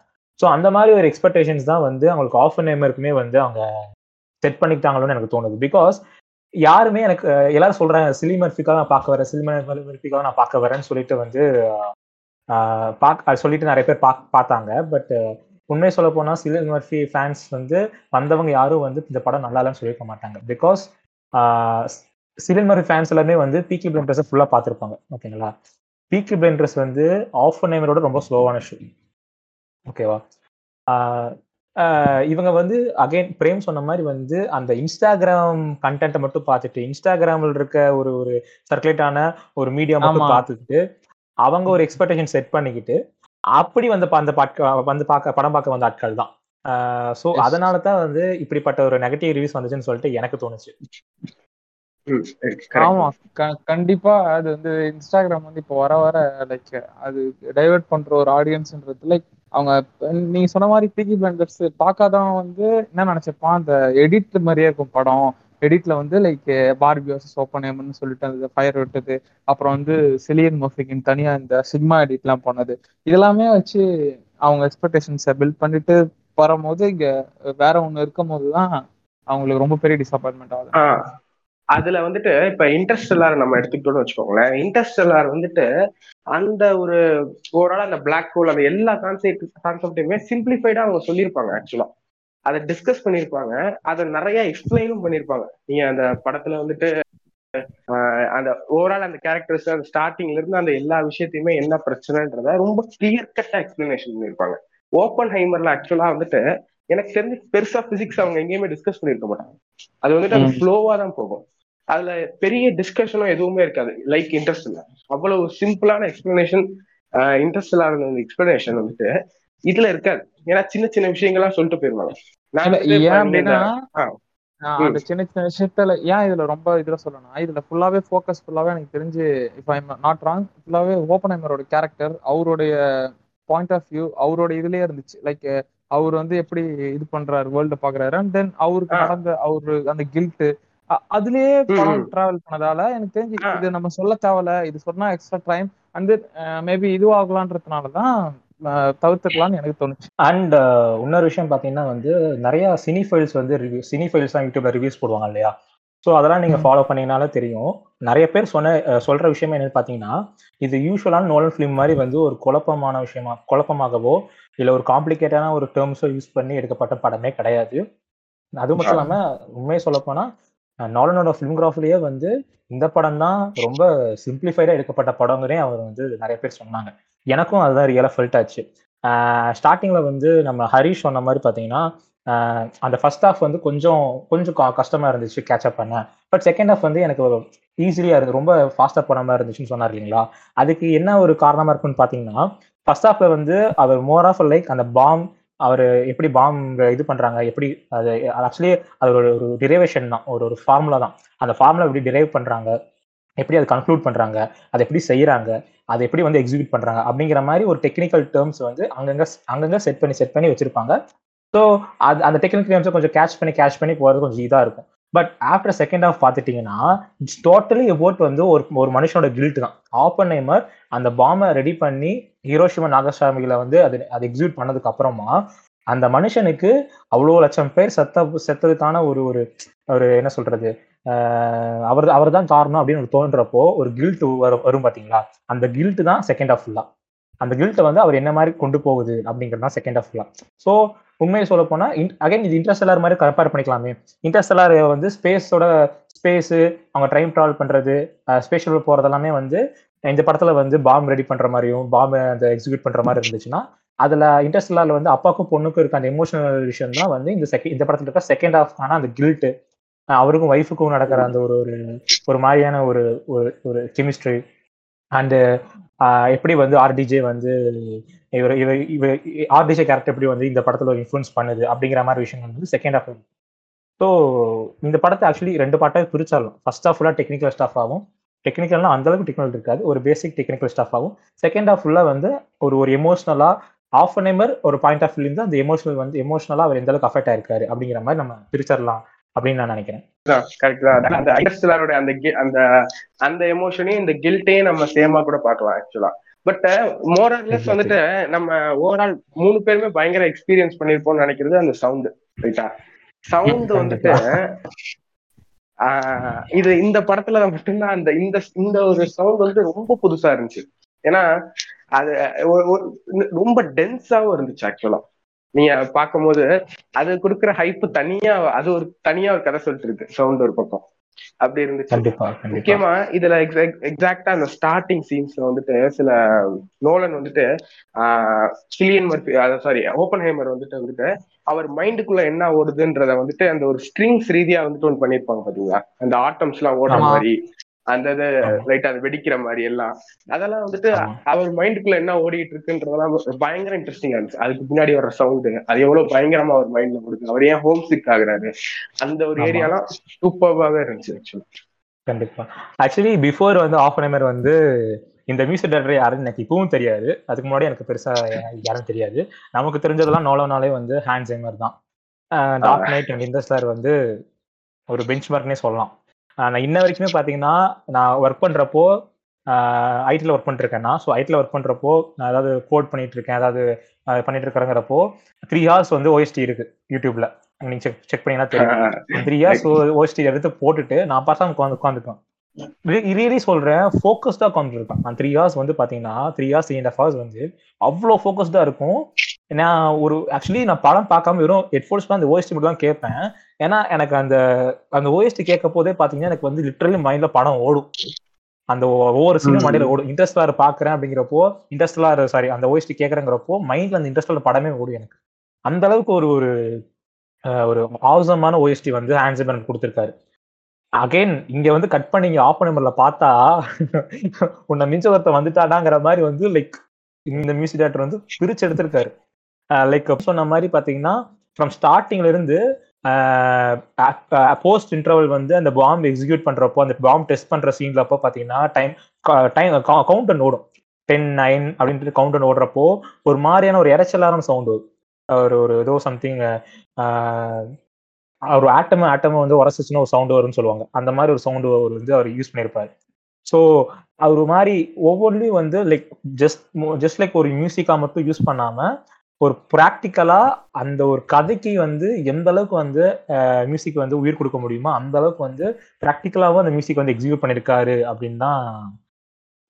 ஸோ அந்த மாதிரி ஒரு எக்ஸ்பெக்டேஷன்ஸ் தான் வந்து அவங்களுக்கு ஆஃப் அன் நேமருக்குமே வந்து அவங்க செட் பண்ணிக்கிட்டாங்களோன்னு எனக்கு தோணுது. பிகாஸ் யாருமே எனக்கு எல்லாரும் சொல்றேன் சிலி மர்ஃபிக்காக நான் பார்க்க வரேன் சிலி மர்ஃபிக்காக நான் பார்க்க வரேன்னு சொல்லிட்டு வந்து பார்க்க பாக் சொல்லிட்டு நிறைய பேர் பாக் பார்த்தாங்க. பட் உண்மை சொல்ல போனா சிலி மர்ஃபி ஃபேன்ஸ் வந்து வந்தவங்க யாரும் வந்து இந்த படம் நல்லா இல்லைன்னு சொல்லியிருக்க மாட்டாங்க. பிகாஸ் சிலின் மர்ஃபி ஃபேன்ஸ் எல்லாமே வந்து பீக்கி பிளண்டர்ஸை ஃபுல்லாக பார்த்துருப்பாங்க. ஓகேங்களா? பீக்கி பிளண்டர்ஸ் வந்து ஆஃப் அன் நேமரோட ரொம்ப ஸ்லோவான ஷோ ஓகேவா? இவங்க வந்து அகைன் பிரேம் சொன்ன மாதிரி வந்து அந்த இன்ஸ்டாகிராம் கண்டென்ட்டை மட்டும் பார்த்துட்டு இன்ஸ்டாகிராமில் இருக்க ஒரு ஒரு சர்க்குலேட் ஆன ஒரு மீடியா மட்டும். பார்த்துக்கிட்டு அவங்க ஒரு எக்ஸ்பெக்டேஷன் செட் பண்ணிக்கிட்டு அப்படி வந்து பா- அந்த பாட்க வந்து பார்க்க படம் பார்க்க வந்த ஆட்கள் தான் ஸோ. அதனால தான் வந்து இப்படிப்பட்ட ஒரு நெகட்டிவ் ரிவ்யூஸ் வந்துச்சுன்னு சொல்லிட்டு எனக்கு தோணுச்சு. ஆமா க- கண்டிப்பா அது வந்து இன்ஸ்டாகிராம் வந்து இப்போ வர வர லைக் அது டைவர்ட் பண்ற ஒரு ஆடியன்ஸ்ன்றது லைக் அவங்க நீங்க சொன்ன மாதிரி பிகி பிளண்டர்ஸ் பார்க்காதவன் வந்து என்ன நினைச்சிருப்பான் அந்த எடிட் மாதிரியே இருக்கும் படம் எடிட்ல வந்து லைக் பார்பியோசஸ் வர்சஸ் ஓப்பன் சொல்லிட்டு அந்த ஃபயர் விட்டது. அப்புறம் வந்து சிலியன் மொஃபிகின் தனியா இந்த சிக்மா எடிட்லாம் போனது. இதெல்லாமே வச்சு அவங்க எக்ஸ்பெக்டேஷன்ஸை பில்ட் பண்ணிட்டு வரும்போது இங்க வேற ஒண்ணு இருக்கும் போதுதான் அவங்களுக்கு ரொம்ப பெரிய டிசப்பாயின்மெண்ட் ஆகுது. அதுல வந்துட்டு இப்ப இன்டர்ஸ்டெல்லார் நம்ம எடுத்துக்கிட்டோம்னு வச்சுக்கோங்களேன். இன்டர்ஸ்டெல்லார் வந்துட்டு அந்த ஒரு ஓவரால் அந்த பிளாக் ஹோல் அந்த எல்லா கான்செப்ட் கான்செப்டையுமே சிம்பிளிஃபைடா அவங்க சொல்லியிருப்பாங்க ஆக்சுவலா அதை டிஸ்கஸ் பண்ணியிருப்பாங்க அதை நிறைய எக்ஸ்பிளைனும் பண்ணியிருப்பாங்க நீங்க அந்த படத்துல வந்துட்டு அந்த ஓவரால் அந்த கேரக்டர்ஸ் அந்த ஸ்டார்டிங்ல இருந்து அந்த எல்லா விஷயத்தையுமே என்ன பிரச்சனைன்றத ரொம்ப கிளியர் கட்டா எக்ஸ்பிளனேஷன் பண்ணியிருப்பாங்க ஓப்பன் ஹைமர்ல ஆக்சுவலா வந்துட்டு எனக்கு தெரிஞ்சு பெருசா பிசிக்ஸ் அவங்க எங்கேயுமே டிஸ்கஸ் பண்ணியிருக்க மாட்டாங்க. அது வந்துட்டு அது. ஃப்ளோவா தான் போகும். அதுல பெரிய டிஸ்கஷனும் எதுவுமே இருக்காது. லைக் இன்ட்ரெஸ்ட் இல்ல அவ்வளவு சிம்பிளான எக்ஸ்பிளனேஷன் இன்ட்ரெஸ்ட் இல்லாத எக்ஸ்பிளனேஷன் வந்துட்டு இதுல இருக்காது. ஏன்னா சின்ன சின்ன விஷயங்கள்லாம் சொல்லிட்டு இப்ப ம். அந்த சின்ன சின்ன விஷயத்துல ஏன் இதுல ரொம்ப இதுல சொல்லணும் இதுல ஃபுல்லாவே ஃபோக்கஸ் ஃபுல்லாவே எனக்கு தெரிஞ்சு இஃப் ஐ நாட் ராங் ஃபுல்லாவே ஓப்பன் ஹைமரோட கேரக்டர் அவருடைய பாயிண்ட் ஆஃப் வியூ அவரோட இதுலயே இருந்துச்சு லைக் அவர் வந்து எப்படி இது பண்றாரு வேர்ல்ட பாக்குறாரு அண்ட் தென் அவருக்கு. நடந்த அவரு அந்த கில்ட் அதுலயே படம். டிராவல் பண்ணதால எனக்கு தெரிஞ்சு. இது நம்ம சொல்ல தேவையில்ல இது சொன்னா எக்ஸ்ட்ரா டைம் அண்ட் மேபி இதுவாகலான்றதுனாலதான் தவிர்த்துக்கலாம்னு எனக்கு தோணுச்சு. அண்ட் இன்னொரு விஷயம் பார்த்தீங்கன்னா வந்து நிறைய சினி ஃபைல்ஸ் வந்து ரிவ்யூ சினி ஃபைல்ஸ்லாம் யூடியூப்ல ரிவ்யூஸ் போடுவாங்க இல்லையா? ஸோ அதெல்லாம் நீங்க ம். ஃபாலோ பண்ணீங்கனாலே தெரியும். நிறைய பேர் சொன்ன சொல்ற விஷயம் என்னன்னு பார்த்தீங்கன்னா இது யூஸ்வலான நோலன் ஃபிலிம் மாதிரி வந்து ஒரு குழப்பமான விஷயமா குழப்பமாகவோ இல்லை ஒரு காம்ப்ளிகேட்டான ஒரு டேர்ம்ஸோ யூஸ் பண்ணி எடுக்கப்பட்ட படமே கிடையாது. அது மட்டும் இல்லாம உண்மையை சொல்ல போனா நாலனோட ஃபிலிம்கிராஃபிலேயே வந்து இந்த படம் தான் ரொம்ப சிம்பிளிஃபைடா எடுக்கப்பட்ட படங்கிறே அவர் வந்து நிறைய பேர் சொன்னாங்க. எனக்கும் அதுதான் ரியலாக ஃபெல்ட் ஆச்சு. ஸ்டார்டிங்கில் வந்து நம்ம ஹரிஷ் சொன்ன மாதிரி பார்த்தீங்கன்னா அந்த ஃபர்ஸ்ட் ஹாஃப் வந்து கொஞ்சம் கொஞ்சம் கஷ்டமாக இருந்துச்சு கேட்சப் பண்ண. பட் செகண்ட் ஹாஃப் வந்து எனக்கு ஈஸிலியாக இருந்து ரொம்ப ஃபாஸ்ட்டாக போன மாதிரி இருந்துச்சுன்னு சொன்னார் இல்லைங்களா? அதுக்கு என்ன ஒரு காரணமாக இருக்குன்னு பார்த்தீங்கன்னா ஃபர்ஸ்ட் ஹாஃப்ல வந்து அவர் மோர் ஆஃப் லைக் அந்த பாம் அவர் எப்படி பாம் இது பண்ணுறாங்க எப்படி அது ஆக்சுவலி அது ஒரு ஒரு டிரைவேஷன் தான். ஒரு ஒரு ஃபார்முலா தான். அந்த ஃபார்முலா எப்படி டிரைவ் பண்ணுறாங்க எப்படி அதை கன்க்ளூட் பண்ணுறாங்க அதை எப்படி செய்கிறாங்க அதை எப்படி வந்து எக்ஸிக்யூட் பண்றாங்க அப்படிங்கிற மாதிரி ஒரு டெக்னிக்கல் டேர்ம்ஸ் வந்து அங்கங்க அங்கங்க செட் பண்ணி செட் பண்ணி வச்சிருப்பாங்க. ஸோ அது அந்த டெக்னிக்கல் டேர்ம்ஸை கொஞ்சம் கேட்ச் பண்ணி கேட்ச் பண்ணி போகிறது கொஞ்சம் இதாக இருக்கும். பட் ஆஃப்டர் செகண்ட் ஆஃப் பார்த்துட்டீங்கன்னா டோட்டலி அபவுட் வந்து ஒரு ஒரு மனுஷனோட கில்ட் தான். ஆப்பன்ஹைமர் அந்த பாம்பை ரெடி பண்ணி ஹீரோஷிமா நாகசாமிகளை வந்து அது அதை எக்ஸிக்யூட் பண்ணதுக்கு அப்புறமா அந்த மனுஷனுக்கு அவ்வளோ லட்சம் பேர் செத்த செத்ததுக்கான ஒரு ஒரு ஒரு என்ன சொல்றது அவர் அவர் தான் காரணம் அப்படின்னு தோன்றப்போ ஒரு கில்ட் வரும் வரும் பாத்தீங்களா? அந்த கில்ட் தான் செகண்ட் ஆஃப் ஃபுல்லா அந்த கில்ட்டை வந்து அவர் என்ன மாதிரி கொண்டு போகுது அப்படிங்கிறது தான் செகண்ட் ஆஃப் ஃபுல்லா ஸோ உண்மையை சொல்ல போனா அகைன் இது இன்டர்ஸ்டெல்லார் மாதிரி கம்பேர் பண்ணிக்கலாமே. இன்டர்ஸ்டெல்லார் வந்து ஸ்பேஸோட ஸ்பேஸ் அவங்க டைம் டிராவல் பண்றது ஸ்பேஷியல் போறது எல்லாமே வந்து இந்த படத்துல வந்து பாம் ரெடி பண்ற மாதிரியும் பாம்பு அந்த எக்ஸிக்யூட் பண்ற மாதிரி இருந்துச்சுன்னா அதுல இன்டர்ஸ்டெல்லார்ல வந்து அப்பாவுக்கும் பொண்ணுக்கும் இருக்க அந்த எமோஷனல் விஷயம் தான் வந்து இந்த செகண்ட் இந்த படத்துல இருக்க செகண்ட் ஹாஃப் ஆனா அந்த கில்ட்டு அவருக்கும் ஒய்ஃபுக்கும் நடக்கிற அந்த ஒரு ஒரு ஒரு மாதிரியான ஒரு ஒரு- ஒரு கெமிஸ்ட்ரி அண்டு எப்படி வந்து ஆர்டிஜே வந்து இவர் இவர் இவர் ஆர்டிஜே கேரக்டர் எப்படி வந்து இந்த படத்தில் ஒரு இன்ஃப்ளூன்ஸ் பண்ணுது அப்படிங்கிற மாதிரி விஷயம் வந்து செகண்ட் ஆஃப் ஸோ இந்த படத்தை ஆக்சுவலி ரெண்டு பாட்டாக பிரிச்சாலும். ஃபர்ஸ்ட் ஆஃப் ஃபுல்லாக டெக்னிக்கல் ஸ்டாஃப் ஆகும். டெக்னிக்கல்னா அந்த அளவுக்கு டெக்னிக்கல் இருக்காது. ஒரு பேசிக் டெக்னிக்கல் ஸ்டாஃப் ஆகும். செகண்ட் ஆஃப் ஃபுல்லாக வந்து ஒரு ஒரு எமோஷ்னலாக ஆஃப் அன் எமர் ஒரு பாயிண்ட் ஆஃப் வியூலேருந்து அந்த எமோஷனல் வந்து எமோஷனலாக அவர் எந்த அளவுக்கு அஃபெக்ட் ஆயிருக்காரு அப்படிங்கிற மாதிரி நம்ம பிரிச்சிடலாம் அப்படின்னு நான் நினைக்கிறேன். கரெக்ட் தான். அந்த அந்த அந்த அந்த எமோஷனையும் இந்த கில்ட்டையும் நம்ம சேமா கூட பார்க்கலாம் ஆக்சுவலா பட் மோரல்லஸ். வந்துட்டு நம்ம ஓவரால் மூணு பேருமே பயங்கர எக்ஸ்பீரியன்ஸ் பண்ணிருப்போம்னு நினைக்கிறது அந்த சவுண்ட் ரைட்டா சவுண்ட் வந்துட்டு இது இந்த படத்துல மட்டும்தான் அந்த இந்த இந்த ஒரு சவுண்ட் வந்து ரொம்ப புதுசா இருந்துச்சு. ஏன்னா அது ரொம்ப டென்ஸாவும் இருந்துச்சு ஆக்சுவலா நீங்க பார்க்கும்போது அது கொடுக்குற ஹைப் தனியா அது ஒரு தனியா ஒரு கதை சொல்லிட்டு இருக்கு சவுண்ட் ஒரு பக்கம். அப்படி இருந்துச்சு. முக்கியமா இதுல எக்ஸாக்டா அந்த ஸ்டார்டிங் சீன்ஸ்ல வந்துட்டு சில நோலன் வந்துட்டு Cillian Murphy sorry Oppenheimer வந்துட்டு வந்துட்டு அவர் மைண்டுக்குள்ள என்ன ஓடுதுன்றத வந்துட்டு அந்த ஒரு ஸ்ட்ரிங்ஸ் ரீதியா வந்துட்டு ஒன்று பண்ணிருப்பாங்க பாத்தீங்களா? அந்த ஆட்டம்ஸ் எல்லாம் ஓடுற. மாதிரி. அந்த இது. லைட்டா அது வெடிக்கிற மாதிரி எல்லாம். அதெல்லாம் வந்துட்டு. அவர் மைண்டுக்குள்ள என்ன ஓடிட்டு இருக்குன்றதெல்லாம் பயங்கர இன்ட்ரெஸ்டிங்கா இருந்துச்சு. அதுக்கு பின்னாடி வர்ற சவுண்டு அது எவ்வளவு பயங்கரமா அவர் மைண்ட்ல ஓடுது அவர் ஏன் ஹோம் சிக் ஆகுறாரு? அந்த ஒரு. ஏரியாலாம் சூப்பர்வாவே இருந்துச்சு ஆக்சுவலா கண்டிப்பா. ஆக்சுவலி பிஃபோர் வந்து ஆஃப் அன் வந்து இந்த மியூசிக் டேரக்டர் யாருன்னு எனக்கு இப்பவும் தெரியாது. அதுக்கு முன்னாடி எனக்கு பெருசா யாரும் தெரியாது. நமக்கு தெரிஞ்சதெல்லாம் நோலோனாலே வந்து ஹேண்ட் ஜெய்மர் தான். டார்க் நைட் அண்ட் இண்டஸ்டார் வந்து ஒரு பெஞ்ச் மார்க்னே சொல்லலாம். நான் இன்ன வரைக்குமே பாத்தீங்கன்னா நான் ஒர்க் பண்றப்போ ஐடில ஒர்க் பண்ணிட்டு இருக்கேன்னா ஸோ ஐடில ஒர்க் பண்றப்போ நான் ஏதாவது கோட் பண்ணிட்டு இருக்கேன் ஏதாவது பண்ணிட்டு இருக்கிறேங்கிறப்போ த்ரீ ஹவர்ஸ் வந்து ஓஎஸ்டி இருக்கு யூடியூப்ல நீங்க செக் செக் பண்ணீங்கன்னா தெரியும். த்ரீ இயர்ஸ் ஓஎஸ்டி எடுத்து போட்டுட்டு நான் பாசாம உட்காந்து உட்காந்துப்பேன் ரியலி சொல்றேன் ஃபோக்கஸ்டா உட்காந்துருப்பேன் நான் த்ரீ ஹவர்ஸ் வந்து பாத்தீங்கன்னா three hours three and hours வந்து அவ்வளோ ஃபோக்கஸ்டா இருக்கும். நான் ஒரு ஆக்சுவலி நான் படம் பார்க்காம வெறும் ஹெட்ஃபோன்ஸ் அந்த ஓஎஸ்டி மட்டும் தான் கேட்பேன். ஏன்னா எனக்கு அந்த அந்த ஓஎஸ்டி கேட்க போதே பாத்தீங்கன்னா எனக்கு வந்து லிட்டரலி மைண்ட்ல படம் ஓடும். அந்த ஒவ்வொரு சீனும். மண்டையில ஓடும். இன்ட்ரெஸ்டார் பாக்குறேன் அப்படிங்கிறப்போ இன்ட்ரெஸ்டலார் சாரி அந்த ஓஎஸ்டி கேட்கறங்கிறப்போ மைண்ட்ல அந்த இன்ட்ரெஸ்டல் படமே ஓடும் எனக்கு. அந்த அளவுக்கு ஒரு ஒரு ஒரு ஆவசமான ஓஎஸ்டி வந்து ஹேண்ட்ஸிமன் கொடுத்துருக்காரு. அகைன் இங்க வந்து கட் பண்ணி ஆஃப் பண்ண பார்த்தா உன்னை மிஞ்ச ஒருத்த வந்துட்டாடாங்கிற மாதிரி வந்து லைக் இந்த மியூசிக் டேரக்டர் வந்து பிரிச்சு எடுத்திருக்காரு. லைக் சொன்ன மாதிரி பார்த்தீங்கன்னா ஃப்ரம் ஸ்டார்டிங்ல இருந்து போஸ்ட் இன்டர்வல் வந்து அந்த பாம்பு எக்ஸிக்யூட் பண்றப்போ அந்த பாம்பு டெஸ்ட் பண்ற சீன்ல அப்போ பாத்தீங்கன்னா டைம் டைம் கவுண்டன் ஓடும். டென் நைன் அப்படின்ட்டு கவுண்டன் ஓடுறப்போ ஒரு மாதிரியான ஒரு இறைச்சலான சவுண்ட் வரும். ஒரு ஒரு ஏதோ சம்திங் ஒரு ஆட்டம் ஆட்டம் வந்து உரசிச்சுன்னா ஒரு சவுண்ட் வரும்னு சொல்லுவாங்க. அந்த மாதிரி ஒரு சவுண்டு அவர் வந்து அவர் யூஸ் பண்ணியிருப்பாரு ஸோ அவர் மாதிரி ஒவ்வொன்றையும் வந்து லைக் ஜஸ்ட் ஜஸ்ட் லைக் ஒரு மியூசிக்காக மட்டும் யூஸ் பண்ணாமல் ஒரு ப்ராக்டிக்கலா அந்த ஒரு கதைக்கு வந்து எந்த அளவுக்கு வந்து மியூசிக் வந்து உயிர் கொடுக்க முடியுமோ அந்த அளவுக்கு வந்து ப்ராக்டிக்கலாவும் அந்த மியூசிக் வந்து எக்ஸிக்யூட் பண்ணிருக்காரு அப்படின்னு தான்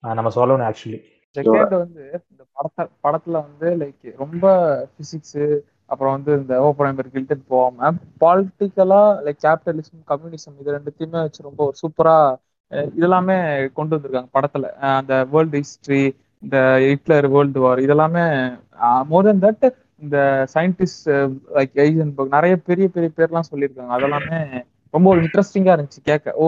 நம்ம சொல்லணும் ஆக்சுவலி செகண்ட் வந்து இந்த படத்தை படத்துல வந்து லைக் ரொம்ப பிசிக்ஸ் அப்புறம் வந்து இந்த ஓப்பன் கில்டன் போகாம பாலிட்டிக்கலா லைக் கேபிட்டலிசம் கம்யூனிசம் இது ரெண்டுத்தையுமே வச்சு ரொம்ப ஒரு சூப்பரா இதெல்லாமே கொண்டு வந்திருக்காங்க படத்துல. அந்த வேர்ல்டு ஹிஸ்டரி இந்த ஹிட்லர் வேர்ல்டு வார் இதெல்லாமே மோர் தென் தட் இந்த சயின்டிஸ்ட் லைக் ஐசன்பர்க் நிறைய பெரிய பெரிய பேர்லாம் சொல்லியிருக்காங்க. அதெல்லாமே ரொம்ப ஒரு இன்ட்ரெஸ்டிங்கா இருந்துச்சு கேட்க. ஓ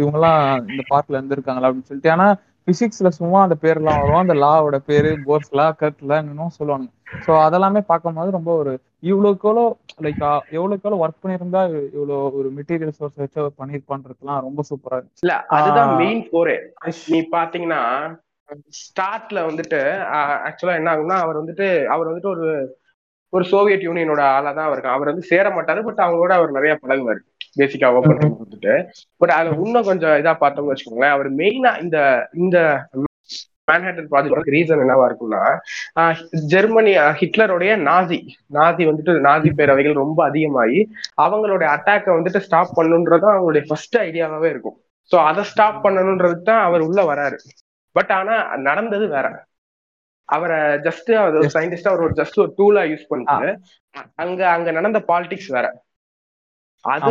இவங்கெல்லாம் இந்த பார்க்ல இருந்திருக்காங்களா அப்படின்னு சொல்லிட்டு. ஆனா பிசிக்ஸ்ல சும்மா அந்த பேர்லாம் வரும். அந்த லாவோட பேரு போர்ஸ் லா கர்ட்ல இன்னும் சொல்லுவாங்க. ஸோ அதெல்லாமே பார்க்கும்போது ரொம்ப ஒரு இவ்வளோக்கு எவ்வளோ லைக் எவ்வளோக்கு எவ்வளோ ஒர்க் பண்ணியிருந்தா இவ்வளோ ஒரு மெட்டீரியல் சோர்ஸ் வச்சு பண்ணியிருப்பான்றதுலாம் ரொம்ப சூப்பரா இருந்துச்சு. இல்ல அதுதான் மெயின் போரே நீ பாத்தீங்கன்னா ஸ்டார்ட்ல வந்துட்டு ஆக்சுவலா என்ன ஆகும்னா அவர் வந்துட்டு அவர் வந்துட்டு ஒரு ஒரு சோவியத் யூனியனோட ஆளா தான் அவர் அவர் வந்து சேர மாட்டாரு பட் அவங்களோட அவர் நிறைய பழகுவார். பேசிக்கா ஓப்பன் ம்ஹும். வந்துட்டு பட் அதுல இன்னும் கொஞ்சம் இதா பார்த்தோம்னு வச்சுக்கோங்களேன் அவர் மெயினா இந்த இந்த மேன்ஹாட்டன் ப்ராஜெக்ட் ரீசன் என்னவா இருக்கும்னா ஆஹ் ஜெர்மனி ஹிட்லருடைய நாசி. நாசி வந்துட்டு நாசி பேரவைகள் ரொம்ப அதிகமாகி அவங்களுடைய அட்டாக்கை வந்துட்டு ஸ்டாப் பண்ணுன்றது அவங்களுடைய ஃபர்ஸ்ட் ஐடியாவாவே இருக்கும். சோ அதை ஸ்டாப் பண்ணணுன்றது தான் அவர் உள்ள வராரு. பட் ஆனா நடந்தது வேற. அவரை ஜஸ்ட் அவர் Yes. சயின்டிஸ்டா அவர் ஒரு ஜஸ்ட் ஒரு டூலா யூஸ் பண்ணிட்டு அங்க அங்க நடந்த பாலிடிக்ஸ் வேற. அது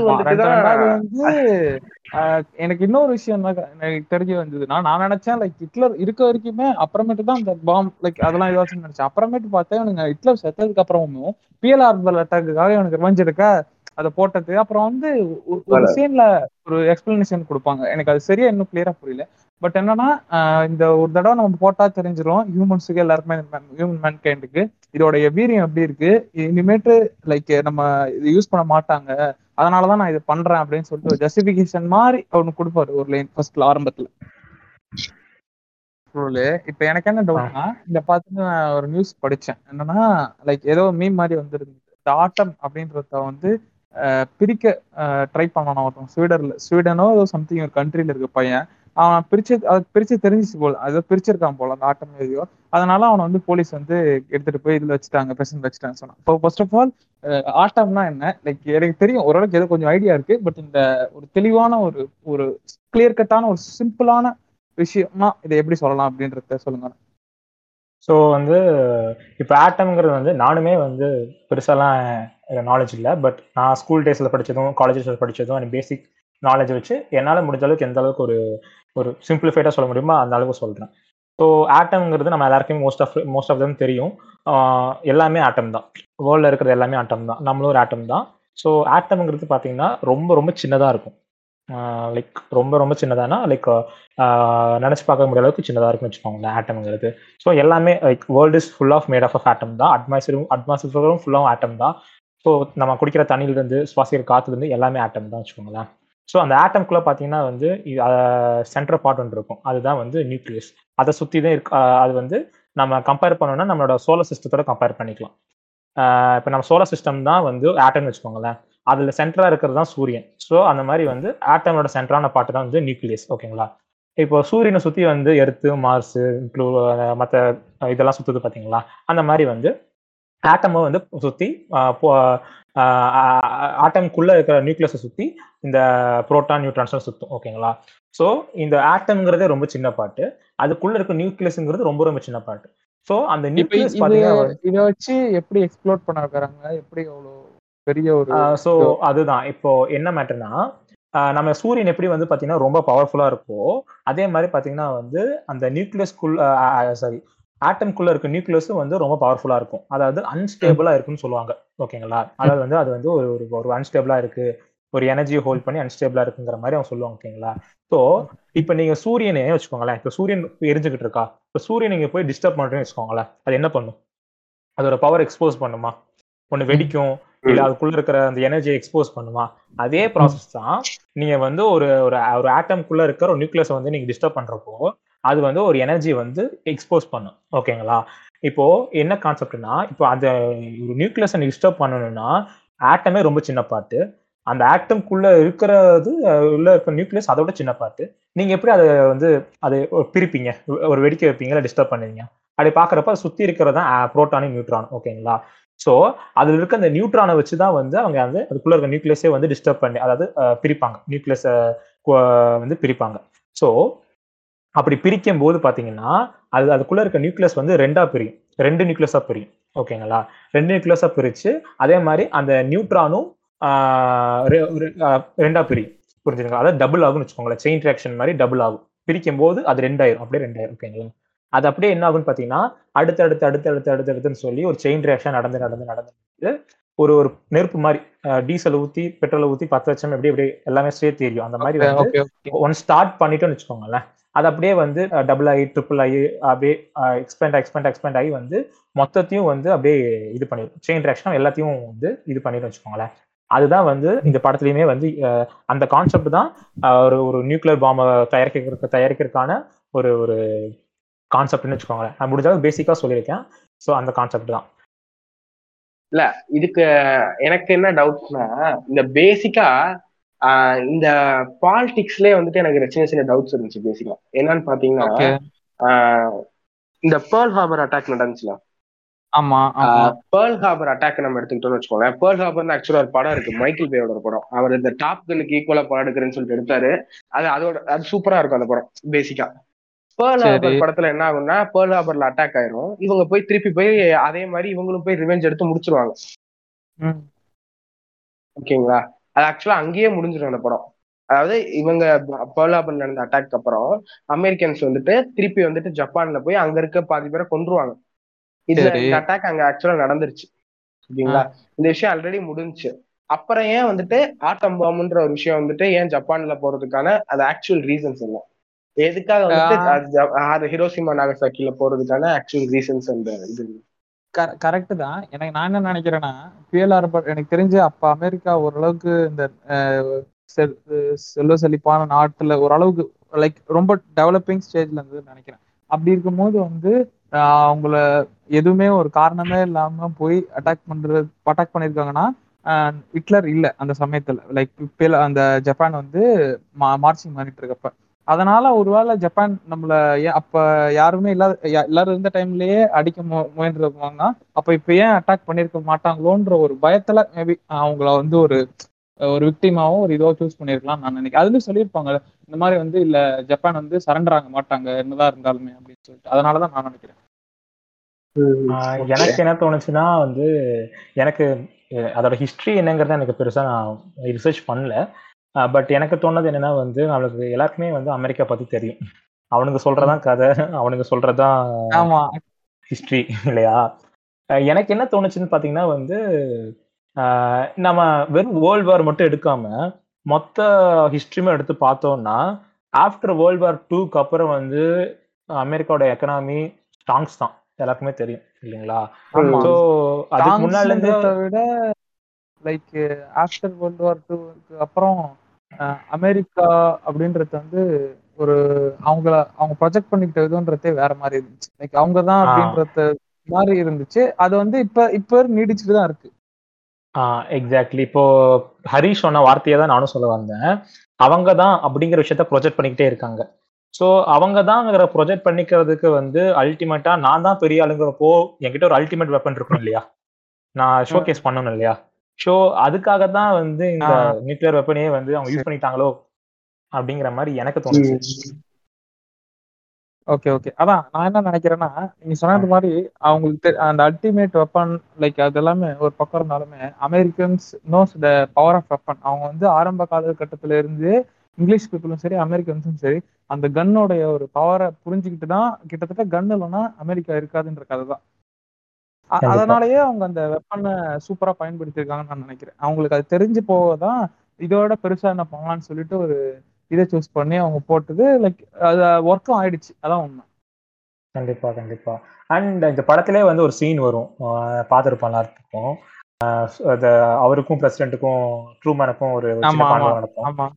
எனக்கு இன்னொரு விஷயம் எனக்கு தெரிய வந்ததுன்னா நான் நினைச்சேன் லைக் ஹிட்லர் இருக்க வரைக்குமே அப்புறமேட்டு தான் அந்த பாம் லைக் அதெல்லாம் ஏதாச்சும் நினைச்சேன். அப்புறமேட்டு பார்த்தேன் இவனுங்க ஹிட்லர் செத்ததுக்கு அப்புறமும் பிஎல்ஆர் அட்டாக்குக்காக இவனுக்கு ரிவெஞ்ச் எடுக்க அதை போட்டது. அப்புறம் வந்து ஒரு-. சீன்ல ஒரு எக்ஸ்பிளனேஷன் கொடுப்பாங்க. எனக்கு அது சரியா இன்னும் கிளியரா புரியல. பட் என்னன்னா இந்த ஒரு தடவை நம்ம போட்டா தெரிஞ்சிரும். ஹியூமன்ஸுக்கு எல்லாருமே ஹியூமன் மேன்கைண்டுக்கு இதோடைய வீரியம் எப்படி இருக்கு? இனிமேட்டு லைக் நம்ம இது யூஸ் பண்ண மாட்டாங்க. அதனாலதான் நான் இது பண்றேன் அப்படின்னு சொல்லிட்டு ஒரு ஜஸ்டிபிகேஷன் மாதிரி அவனு கொடுப்பாரு ஒரு லைன் ஃபர்ஸ்ட்ல ஆரம்பத்துல. ரூலு இப்ப எனக்கு என்ன டவுட்னா இந்த பார்த்துட்டு நான் ஒரு நியூஸ் படிச்சேன். என்னன்னா லைக் ஏதோ மீம் மாதிரி வந்திருந்தது. இந்த ஆட்டம் அப்படின்றத வந்து பிரிக்க ட்ரை பண்ணணும். ஒருத்தன் ஸ்வீடர்ல ஸ்வீடனோ ஏதோ சம்திங் ஒரு கண்ட்ரில இருக்க பையன். அவன் பிரிச்சு அது பிரிச்சு தெரிஞ்சிச்சு போல அதை பிரிச்சிருக்கான் போல அந்த ஆட்டம் எதையோ. அதனால அவனை வந்து போலீஸ் வந்து எடுத்துட்டு போய் இதுல வச்சுட்டாங்க பிரசன்ட் வச்சுட்டாங்க சொன்னான். இப்போ ஃபர்ஸ்ட் ஆஃப் ஆல் ஆட்டம்னா என்ன? லைக் எனக்கு தெரியும் ஓரளவுக்கு ஏதோ கொஞ்சம் ஐடியா இருக்கு பட் இந்த ஒரு தெளிவான ஒரு ஒரு கிளியர் கட்டான ஒரு சிம்பிளான விஷயமா இதை எப்படி சொல்லலாம் அப்படின்றத சொல்லுங்க. ஸோ வந்து இப்போ ஆட்டம்ங்கிறது வந்து நானுமே வந்து பெருசாலாம் நாலேஜ் இல்லை பட் நான் ஸ்கூல் டேஸில் படித்ததும் காலேஜஸில் படித்ததும் எனக்கு பேசிக் நாலேஜ் வச்சு என்னால் முடிஞ்ச அளவுக்கு எந்த அளவுக்கு ஒரு ஒரு சிம்பிளிஃபைடாக சொல்ல முடியுமோ? அந்த அளவுக்கு சொல்கிறேன் ஸோ ஆட்டம்ங்கிறது நம்ம எல்லாருக்குமே most of most of them தெரியும். எல்லாமே ஆட்டம் தான். வேர்ல்டில் இருக்கிறது எல்லாமே ஆட்டம் தான். நம்மளும் ஒரு ஆட்டம் தான். ஸோ ஆட்டம்ங்கிறது பார்த்தீங்கன்னா ரொம்ப ரொம்ப சின்னதாக இருக்கும். லைக் ரொம்ப ரொம்ப சின்னதானா? லைக் நினச்சி பார்க்க முடிய அளவுக்கு சின்னதாக இருக்குன்னு வச்சுக்கோங்களேன் ஆட்டம்ங்கிறது ஸோ எல்லாமே like world is full of made of of atom தான். அட்மாஸ்பியரும் அட்மாஸ்பியரும் ஃபுல்லாக ஆட்டம் தான். ஸோ நம்ம குடிக்கிற தண்ணியிலேருந்து சுவாசிக்கிற காற்றுலேருந்து எல்லாமே ஆட்டம் தான் வச்சுக்கோங்களேன். ஸோ அந்த ஆட்டம்குள்ளே பார்த்தீங்கன்னா வந்து சென்டர் பார்ட் ஒன்று இருக்கும். அதுதான் வந்து நியூக்ளியஸ் அதை சுற்றி தான் இருக்கு அது வந்து நம்ம கம்பேர் பண்ணோம்னா நம்மளோட சோலார் சிஸ்டத்தோட கம்பேர் பண்ணிக்கலாம். இப்போ நம்ம சோலார் சிஸ்டம் தான் வந்து ஆட்டம்னு வச்சுக்கோங்களேன். அதில் சென்டராக இருக்கிறது தான் சூரியன். ஸோ அந்த மாதிரி வந்து ஆட்டமோட சென்டரான பாட்டு தான் வந்து நியூக்ளியஸ் ஓகேங்களா இப்போ சூரியனை சுற்றி வந்து எர்த்து மார்ஸு மற்ற இதெல்லாம் சுற்றுது பார்த்தீங்களா அந்த மாதிரி வந்து ஆட்டமை வந்து சுற்றி ஆட்டம்குள்ளே இருக்கிற நியூக்ளியஸை சுற்றி இந்த புரோட்டான் நியூட்ரான்ஸ்லாம் சுற்றும் ஓகேங்களா ஸோ இந்த ஆட்டம்ங்கிறதே ரொம்ப சின்ன பாட்டு. அதுக்குள்ள இருக்க நியூக்ளியஸ்ங்கிறது ரொம்ப ரொம்ப சின்ன பாட்டு. ஸோ அந்த நியூக்ளியஸ் இது பார்த்தீங்கன்னா இத வச்சு எப்படி எக்ஸ்ப்ளோர் பண்ண வைக்கிறாங்க எப்படி அவ்வளோ பெரிய ஒரு ஸோ அதுதான். இப்போ என்ன மேட்டர்னா நம்ம சூரியன் எப்படி வந்து பார்த்தீங்கன்னா ரொம்ப பவர்ஃபுல்லா இருக்கோ அதே மாதிரி பார்த்தீங்கன்னா வந்து அந்த நியூக்ளியஸ்குள்ள சாரி ஆட்டம்குள்ள இருக்க நியூக்ளியஸும் வந்து ரொம்ப பவர்ஃபுல்லா இருக்கும். அதாவது அன்ஸ்டேபிளா இருக்குன்னு சொல்லுவாங்க. ஓகேங்களா? அதாவது வந்து அது வந்து ஒரு ஒரு அன்ஸ்டேபிளா இருக்கு. ஒரு எனர்ஜியை ஹோல்ட் பண்ணி அன்ஸ்டேபிளா இருக்குங்கிற மாதிரி அவங்க சொல்லுவாங்க ஓகேங்களா? ஸோ இப்போ நீங்க சூரியனே வச்சுக்கோங்களேன். இப்போ சூரியன் எரிஞ்சுக்கிட்டு இருக்கா? இப்போ சூரியன் நீங்க போய் டிஸ்டர்ப் பண்றேன்னு வச்சுக்கோங்களேன். அது என்ன பண்ணும்? அதோட பவர் எக்ஸ்போஸ் பண்ணுமா? ஒன்று வெடிக்கும். இல்ல அதுக்குள்ள இருக்கிற அந்த எனர்ஜியை எக்ஸ்போஸ் பண்ணுமா? அதே ப்ராசஸ் தான் நீங்க வந்து ஒரு ஒரு ஒரு ஆட்டம்குள்ள இருக்கிற ஒரு நியூக்ளியஸை வந்து நீங்க டிஸ்டர்ப் பண்றப்போ அது வந்து ஒரு எனர்ஜி வந்து எக்ஸ்போஸ் பண்ணும். ஓகேங்களா இப்போ என்ன கான்செப்ட்னா இப்போ அந்த ஒரு நியூக்ளியஸை டிஸ்டர்ப் பண்ணணும்னா ஆட்டமே ரொம்ப சின்ன பாட்டு அந்த ஆட்டம்குள்ள இருக்கிறது உள்ள இருக்கிற நியூக்ளியஸ் அதோட சின்ன பாட்டு நீங்க எப்படி அதை வந்து அதை பிரிப்பீங்க? ஒரு வெடிக்க வைப்பீங்களா? டிஸ்டர்ப் பண்ணுவீங்க அப்படி பாக்குறப்ப சுத்தி இருக்கிறது புரோட்டானும் நியூட்ரான் ஓகேங்களா ஸோ அதுல இருக்க அந்த நியூட்ரானை வச்சு தான் வந்து அவங்க வந்து அதுக்குள்ள இருக்க நியூக்ளியஸே வந்து டிஸ்டர்ப் பண்ணி அதாவது பிரிப்பாங்க. நியூக்ளியஸை வந்து பிரிப்பாங்க. ஸோ அப்படி பிரிக்கும் போது பாத்தீங்கன்னா அது அதுக்குள்ள இருக்க நியூக்ளியஸ் வந்து ரெண்டா பிரியும். ரெண்டு நியூக்ளியஸா பிரியும். ஓகேங்களா? ரெண்டு நியூக்ளியஸா பிரிச்சு அதே மாதிரி அந்த நியூட்ரானும் ரெண்டா பிரியும். புரிஞ்சுங்களா அதாவது டபுள் ஆகும்னு வச்சுக்கோங்களேன். செயின் ரியாக்ஷன் மாதிரி டபுள் ஆகும். பிரிக்கும் போது அது ரெண்டாயிரும். அப்படியே ரெண்டாயிரம். ஓகேங்களா? அது அப்படியே என்ன ஆகும்னு பாத்தீங்கன்னா அடுத்து அடுத்து அடுத்து அடுத்து அடுத்து அடுத்துன்னு சொல்லி ஒரு செயின் ரியாக்ஷன் நடந்து நடந்து நடந்து ஒரு ஒரு நெருப்பு மாதிரி டீசல் ஊத்தி பெட்ரோல் ஊத்தி பத்து லட்சம் எப்படி எப்படி எல்லாமே சேர்த்து தெரியும் அந்த மாதிரி வந்து ஒன் ஸ்டார்ட் பண்ணிட்டோம்னு வச்சுக்கோங்களேன். அது அப்படியே வந்து டபுள் ஆகி ட்ரிபிள் ஆகி அப்படியே எக்ஸ்பெண்ட் எக்ஸ்பெண்ட் எக்ஸ்பெண்ட் ஆகி வந்து மொத்தத்தையும் வந்து அப்படியே இது பண்ணிடும் செயின் ரியாக்ஷன் எல்லாத்தையும் வந்து இது பண்ணிடும் வச்சுக்கோங்களேன். அதுதான் வந்து இந்த படத்துலயுமே வந்து அந்த கான்செப்ட் தான் ஒரு ஒரு நியூக்ளியர் பாம்பை தயாரிக்க தயாரிக்கிறதுக்கான ஒரு ஒரு கான்செப்ட்னு வச்சுக்கோங்களேன். நான் முடிஞ்சாலும் பேசிக்கா சொல்லியிருக்கேன். ஸோ அந்த கான்செப்ட் தான். இதுக்கு எனக்கு என்ன டவுட்னா இந்த பேசிக்கா இந்த பாலிடிக்ஸ்லயே வந்துட்டு எனக்கு சின்ன சின்ன டவுட்ஸ் இருந்துச்சு பேசிக்கா என்னன்னு பாத்தீங்கன்னா இந்த பேர்ல் ஹார்பர் அட்டாக் நடந்துச்சுல? ஆமா பேர்ல் ஹார்பர் அட்டாக் நம்ம எடுத்துக்கிட்டோம்னு வச்சுக்கோங்களேன். பேர்ல் ஹார்பர் ஆக்சுவலா ஒரு படம் இருக்கு மைக்கேல் பேயோட ஒரு படம். அவர் இந்த டாப் கனுக்கு ஈக்குவலா படம் எடுக்கிறேன்னு சொல்லிட்டு எடுத்தாரு. அது அதோட அது சூப்பரா இருக்கும் அந்த படம் பேசிக்கா பேர்ல். ஹார்பர் படத்துல என்ன ஆகும்னா பேர்ல் ஹார்பர்ல அட்டாக் ஆயிரும். இவங்க போய் திருப்பி போய் அதே மாதிரி இவங்களும் போய் ரிவெஞ்ச் எடுத்து முடிச்சிருவாங்க. ஓகேங்களா அது ஆக்சுவலா அங்கேயே முடிஞ்சிடும் அந்த படம். அதாவது இவங்க பேர்ல் ஹார்பர் நடந்த அட்டாக் அப்புறம் அமெரிக்கன்ஸ் வந்துட்டு திருப்பி வந்துட்டு ஜப்பான்ல போய் அங்க இருக்க பாதி பேரை சரி. இந்த அட்டாக் அங்க ஆக்சுவலா நடந்துருச்சு. ஓகேங்களா இந்த விஷயம் ஆல்ரெடி முடிஞ்சுச்சு அப்புறம் ஏன் வந்துட்டு ஆட்டம் பாம்புன்ற ஒரு விஷயம் வந்துட்டு ஏன் ஜப்பான்ல போறதுக்கான அது ஆக்சுவல் ரீசன்ஸ் என்ன? எதுக்காக வந்துட்டு அது ஹிரோசிமா நாகசாக்கில போறதுக்கான ஆக்சுவல் ரீசன்ஸ் அந்த இது கரெக்ட் தான். எனக்கு நான் என்ன நினைக்கிறேன்னா பிஎல்ஆர் எனக்கு தெரிஞ்சு அப்ப அமெரிக்கா ஓரளவுக்கு இந்த செல்- செல்வ செழிப்பான நாட்டுல ஓரளவுக்கு லைக் ரொம்ப டெவலப்பிங் ஸ்டேஜ்ல இருந்து நினைக்கிறேன். அப்படி இருக்கும்போது வந்து ஆஹ், அவங்கள எதுவுமே ஒரு காரணமே இல்லாம போய் அட்டாக் பண்றது அட்டாக் பண்ணிருக்காங்கன்னா ஹிட்லர் இல்ல அந்த சமயத்துல. லைக் அந்த ஜப்பான் வந்து மார்ச்சிங் பண்ணிட்டு இருக்கப்ப. அதனால ஒருவேளை ஜப்பான் நம்மள அப்ப யாருமே இல்லாத எல்லாரும் இருந்த டைம்லயே அடிக்க மு முயன்றிருப்பாங்கன்னா அப்ப இப்ப ஏன் அட்டாக் பண்ணிருக்க மாட்டாங்களோன்ற ஒரு பயத்துல மேபி அவங்கள வந்து ஒரு ஒரு விக்டிமாவும் ஒரு இதோ சூஸ் பண்ணிருக்கலாம் நான் நினைக்கிறேன். அதுலயும் சொல்லியிருப்பாங்க இந்த மாதிரி வந்து இல்ல ஜப்பான் வந்து சரண்டர் ஆக மாட்டாங்க என்னதான் இருந்தாலுமே அப்படின்னு சொல்லிட்டு. அதனாலதான் நான் நினைக்கிறேன். ஆஹ் எனக்கு என்ன தோணுச்சுன்னா வந்து எனக்கு அதோட ஹிஸ்ட்ரி என்னங்கிறத எனக்கு பெருசா நான் ரிசர்ச் பண்ணல. பட் எனக்கு தோணுது என்னன்னா வந்து அவனுக்கு எல்லாருக்குமே வந்து அமெரிக்கா பத்தி தெரியும். அவனுங்க சொல்றதான் கதை அவனுங்க சொல்றதான் ஆமா. ஹிஸ்ட்ரி இல்லையா? எனக்கு என்ன தோணுச்சுன்னு பாத்தீங்கன்னா வந்து நம்ம வெறும் வேர்ல்ட் வார் மட்டும் எடுக்காம மொத்த ஹிஸ்ட்ரியுமே எடுத்து பார்த்தோம்னா ஆஃப்டர் வேர்ல்ட் வார் டூக்கு அப்புறம் வந்து அமெரிக்காவோட எக்கனாமி ஸ்ட்ராங்ஸ் தான். எல்லாருக்குமே தெரியும் இல்லைங்களா? ஸோ அதுக்கு முன்னால இருந்து விட லைக் ஆஃப்டர் வேர்ல்டு வார் டூக்கு அப்புறம் அமெரிக்கா அப்படின்றது வந்து ஒரு அவங்கள அவங்க ப்ரொஜெக்ட் பண்ணிக்கிட்ட விதம்ன்றதே வேற மாதிரி இருந்துச்சு. லைக் அவங்க தான். அப்படின்றது மாதிரி இருந்துச்சு. அது வந்து இப்ப இப்ப நீடிச்சுட்டு தான் இருக்கு. எக்ஸாக்ட்லி இப்போ ஹரிஷ் சொன்ன வார்த்தையை தான் நானும் சொல்ல வந்தேன். அவங்க தான் அப்படிங்கிற விஷயத்த ப்ரொஜெக்ட் பண்ணிக்கிட்டே இருக்காங்க. ஸோ அவங்க தான்ங்கிற ப்ரொஜெக்ட் பண்ணிக்கிறதுக்கு வந்து அல்டிமேட்டா நான் தான் பெரிய ஆளுங்கிறப்போ என்கிட்ட ஒரு அல்டிமேட் வெப்பன் இருக்கும் இல்லையா? நான் ஷோ கேஸ் பண்ணணும் இல்லையா? ஷோ அதுக்காக தான் வந்து இந்த. நியூக்ளியர் வெப்பனையே வந்து அவங்க யூஸ் பண்ணிட்டாங்களோ அப்படிங்கிற மாதிரி எனக்கு தோணுச்சு. ஓகே ஓகே அதான் நான் என்ன நினைக்கிறேன்னா நீங்க சொன்னது மாதிரி அவங்களுக்கு அந்த அல்டிமேட் வெப்பன் லைக் அது எல்லாமே ஒரு பக்கம் இருந்தாலுமே Americans knows the power of weapon அவங்க வந்து ஆரம்ப காலகட்டத்தில இருந்து இங்கிலீஷ் பீப்புளும் சரி அமெரிக்கன்ஸும் சரி அந்த கன்னோடைய ஒரு பவரை புரிஞ்சுக்கிட்டு தான் கிட்டத்தட்ட கன் இல்லைன்னா அமெரிக்கா இருக்காதுன்ற கதை தான். அதனாலயே அவங்க அந்த வெப்பனை சூப்பரா பயன்படுத்தியிருக்காங்கன்னு நான் நினைக்கிறேன். அவங்களுக்கு அது தெரிஞ்சு போவதான் இதோட பெருசா என்ன பண்ணலாம்னு சொல்லிட்டு ஒரு இதை சூஸ் பண்ணி அவங்க போட்டது லைக் அது ஒர்க்கும் ஆயிடுச்சு. அதான் உண்மை. கண்டிப்பா கண்டிப்பா. அண்ட் இந்த படத்திலே வந்து ஒரு சீன் வரும். பார்த்துருப்போம் எல்லாத்துக்கும் அது அவருக்கும் பிரசிடென்ட்டுக்கும் ட்ரூமேனுக்கும் ஒரு நடக்கும்.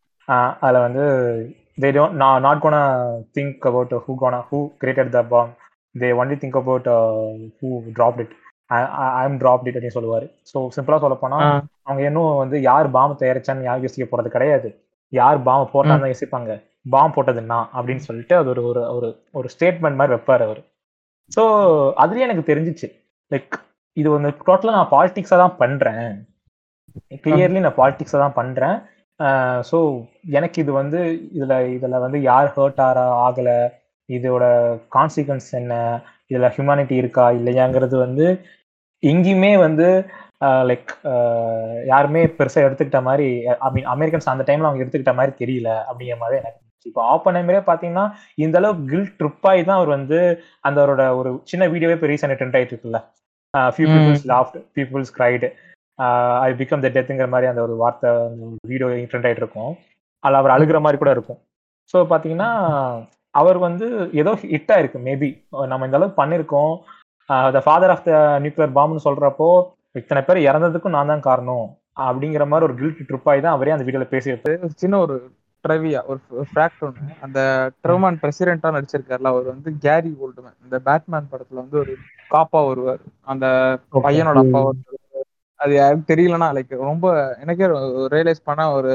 அதுல வந்து தே டோன்ட் நான் not gonna think about who gonna who created the bomb they only think about who drop it I am drop it அப்படின்னு சொல்லுவாரு. ஸோ சிம்பிளா சொல்ல போனா அவங்க இன்னும் வந்து யார் பாம் தயாரிச்சான்னு யாரும் யோசிக்க போறது கிடையாது. யார் பாம் போட்டான்னு யோசிப்பாங்க. பாம் போட்டது நான் அப்படின்னு சொல்லிட்டு அது ஒரு ஒரு ஒரு ஒரு ஸ்டேட்மெண்ட் மாதிரி வைப்பாரு அவர். ஸோ அதுலயே எனக்கு தெரிஞ்சிச்சு. லைக் இது வந்து டோட்டலாக நான் பாலிடிக்ஸாக தான் பண்றேன். கிளியர்லி நான் பாலிடிக்ஸாக தான் பண்றேன். ஸோ எனக்கு இது வந்து இதுல இதுல வந்து யார் ஹர்ட் ஆறா ஆகல இதோட கான்சிக்வன்ஸ் என்ன? இதுல ஹியூமனிட்டி இருக்கா? இல்லையாங்கிறது வந்து எங்கேயுமே வந்து லைக் யாருமே பெருசா எடுத்துக்கிட்ட மாதிரி ஐ மீன் அமெரிக்கன்ஸ் அந்த டைம்ல அவங்க எடுத்துக்கிட்ட மாதிரி தெரியல அப்படிங்கிற மாதிரி எனக்கு இப்போ ஆப்பனைமரே பாத்தீங்கன்னா இந்த அளவுக்கு கில் ட்ரிப்பாகி தான் அவர் வந்து அந்த அவரோட ஒரு சின்ன வீடியோவே இப்போ ரீசெண்ட் ட்ரெண்ட் ஆயிட்டு இருக்குல்ல. Few. Peoples laughed peoples cried I become the டெத்துங்கிற மாதிரி அந்த ஒரு வார்த்தை வீடியோ ட்ரெண்ட் ஆயிட்டு இருக்கும். அதில் அவர் அழுகிற மாதிரி கூட இருக்கும். ஸோ பார்த்தீங்கன்னா அவர் வந்து ஏதோ ஹிட்டா இருக்கு மேபி நம்ம இந்த அளவுக்கு பண்ணியிருக்கோம் the father of the nuclear பாம்னு சொல்றப்போ இத்தனை பேர் இறந்ததுக்கும் நான் தான் காரணம். அப்படிங்கிற மாதிரி ஒரு கில்ட் ட்ரிப்பாகி தான் அவரே அந்த வீடியோல பேசியிருப்பாரு சின்ன ஒரு ட்ரவியா ஒரு ஃபேக்ட் ஒன்று அந்த ட்ரவ்மான் பிரசிடென்ட்டா நடிச்சிருக்காருல அவர் வந்து கேரி ஓல்டுமேன் இந்த பேட்மேன் படத்துல வந்து ஒரு காப்பா வருவார். அந்த பையனோட அப்பா. அது யாருக்கு தெரியலனா லைக் ரொம்ப எனக்கே ரியலைஸ் பண்ண ஒரு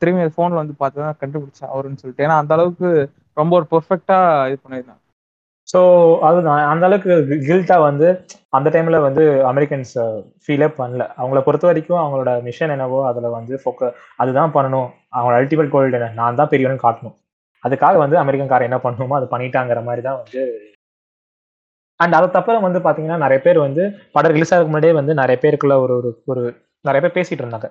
திரும்பி ஃபோன்ல வந்து பார்த்து தான் கண்டுபிடிச்சேன் அவருன்னு சொல்லிட்டு. ஏன்னா அந்த அளவுக்கு ரொம்ப ஒரு பெர்ஃபெக்டா இது பண்ணியிருந்தாங்க. ஸோ அதுதான். அந்த அளவுக்கு கில்ட்டா வந்து அந்த டைம்ல வந்து அமெரிக்கன்ஸ் ஃபீலே பண்ணல. அவங்கள பொறுத்த வரைக்கும் அவங்களோட மிஷன் என்னவோ அதுல வந்து ஃபோக்க அதுதான் பண்ணணும். அவங்களோட அல்டிமேட் கோல் என்ன? நான் தான் பெரியவனு காட்டணும். அதுக்காக வந்து அமெரிக்கன் கார் என்ன பண்ணணுமோ அது பண்ணிட்டாங்கிற மாதிரி தான் வந்து அண்ட் அதுக்கப்புறம் வந்து பாத்தீங்கன்னா நிறைய பேர் வந்து படம் ரிலீஸ் ஆகிறதுக்கு முன்னாடியே வந்து நிறைய பேருக்குள்ள ஒரு ஒரு ஒரு நிறைய பேர் பேசிட்டு இருந்தாங்க.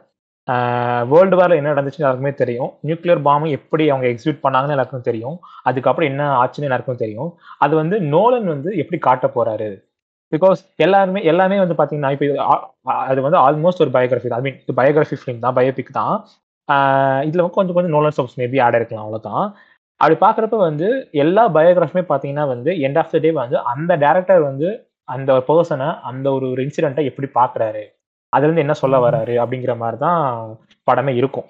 வேர்ல்டு வாரில் என்ன நடந்துச்சுன்னு எல்லாருக்குமே தெரியும். நியூக்ளியர் பாம்பு எப்படி அவங்க எக்ஸிக்யூட் பண்ணாங்கன்னு எல்லாருக்கும் தெரியும். அதுக்கப்புறம் என்ன ஆச்சுன்னு எல்லாருக்கும் தெரியும். அது வந்து நோலன் வந்து எப்படி காட்ட போறாரு? பிகாஸ் எல்லாருமே எல்லாமே வந்து பார்த்தீங்கன்னா இப்போ அது வந்து ஆல்மோஸ்ட் ஒரு பயோகிராஃபி தான். ஐ மீன் பயோகிராஃபி ஃபிலிம் தான் பயோபிக் தான். இதில் வந்து கொஞ்சம் கொஞ்சம் நோலன் ஸ்டாப்ஸ் மேபி ஆட் இருக்கலாம் அவ்வளோதான் அப்படி பார்க்குறப்ப வந்து எல்லா பயோகிராஃபியுமே பார்த்தீங்கன்னா வந்து எண்ட் ஆஃப் த டே வந்து அந்த டேரக்டர் வந்து அந்த பர்சனை அந்த ஒரு ஒரு இன்சிடென்ட்டை எப்படி பார்க்குறாரு அதுல இருந்து என்ன சொல்ல வராரு அப்படிங்கிற மாதிரி தான் படமே இருக்கும்.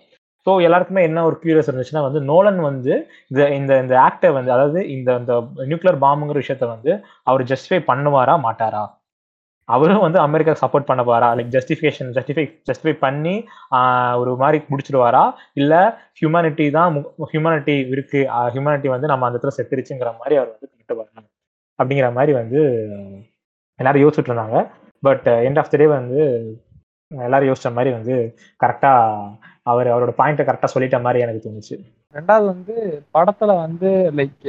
ஸோ எல்லாருக்குமே என்ன ஒரு கியூரியஸ் இருந்துச்சுன்னா வந்து நோலன் வந்து இந்த இந்த இந்த ஆக்டை வந்து அதாவது இந்த இந்த நியூக்ளியர் பாம்புங்கிற விஷயத்த வந்து அவர் ஜஸ்டிஃபை பண்ணுவாரா மாட்டாரா? அவரும் வந்து அமெரிக்கா சப்போர்ட் பண்ண போறா லைக் ஜஸ்டிஃபிகேஷன் ஜஸ்டிஃபை ஜஸ்டிஃபை பண்ணி ஒரு மாதிரி முடிச்சிடுவாரா? இல்ல ஹியூமனிட்டி தான் ஹியூமனிட்டி இருக்கு ஹியூமனிட்டி வந்து நம்ம அந்த இடத்துல செத்துருச்சுங்கிற மாதிரி அவர் வந்து கிட்ட வரணும் அப்படிங்கிற மாதிரி வந்து எல்லாரும் யோசிச்சுட்டு இருந்தாங்க. But end of the day வந்து எல்லாரும் யோசிச்ச மாதிரி வந்து கரெக்டா அவர் அவரோட பாயிண்ட்டை கரெக்டா சொல்லிட்ட மாதிரி எனக்கு தோணுச்சு. ரெண்டாவது வந்து படத்துல வந்து லைக்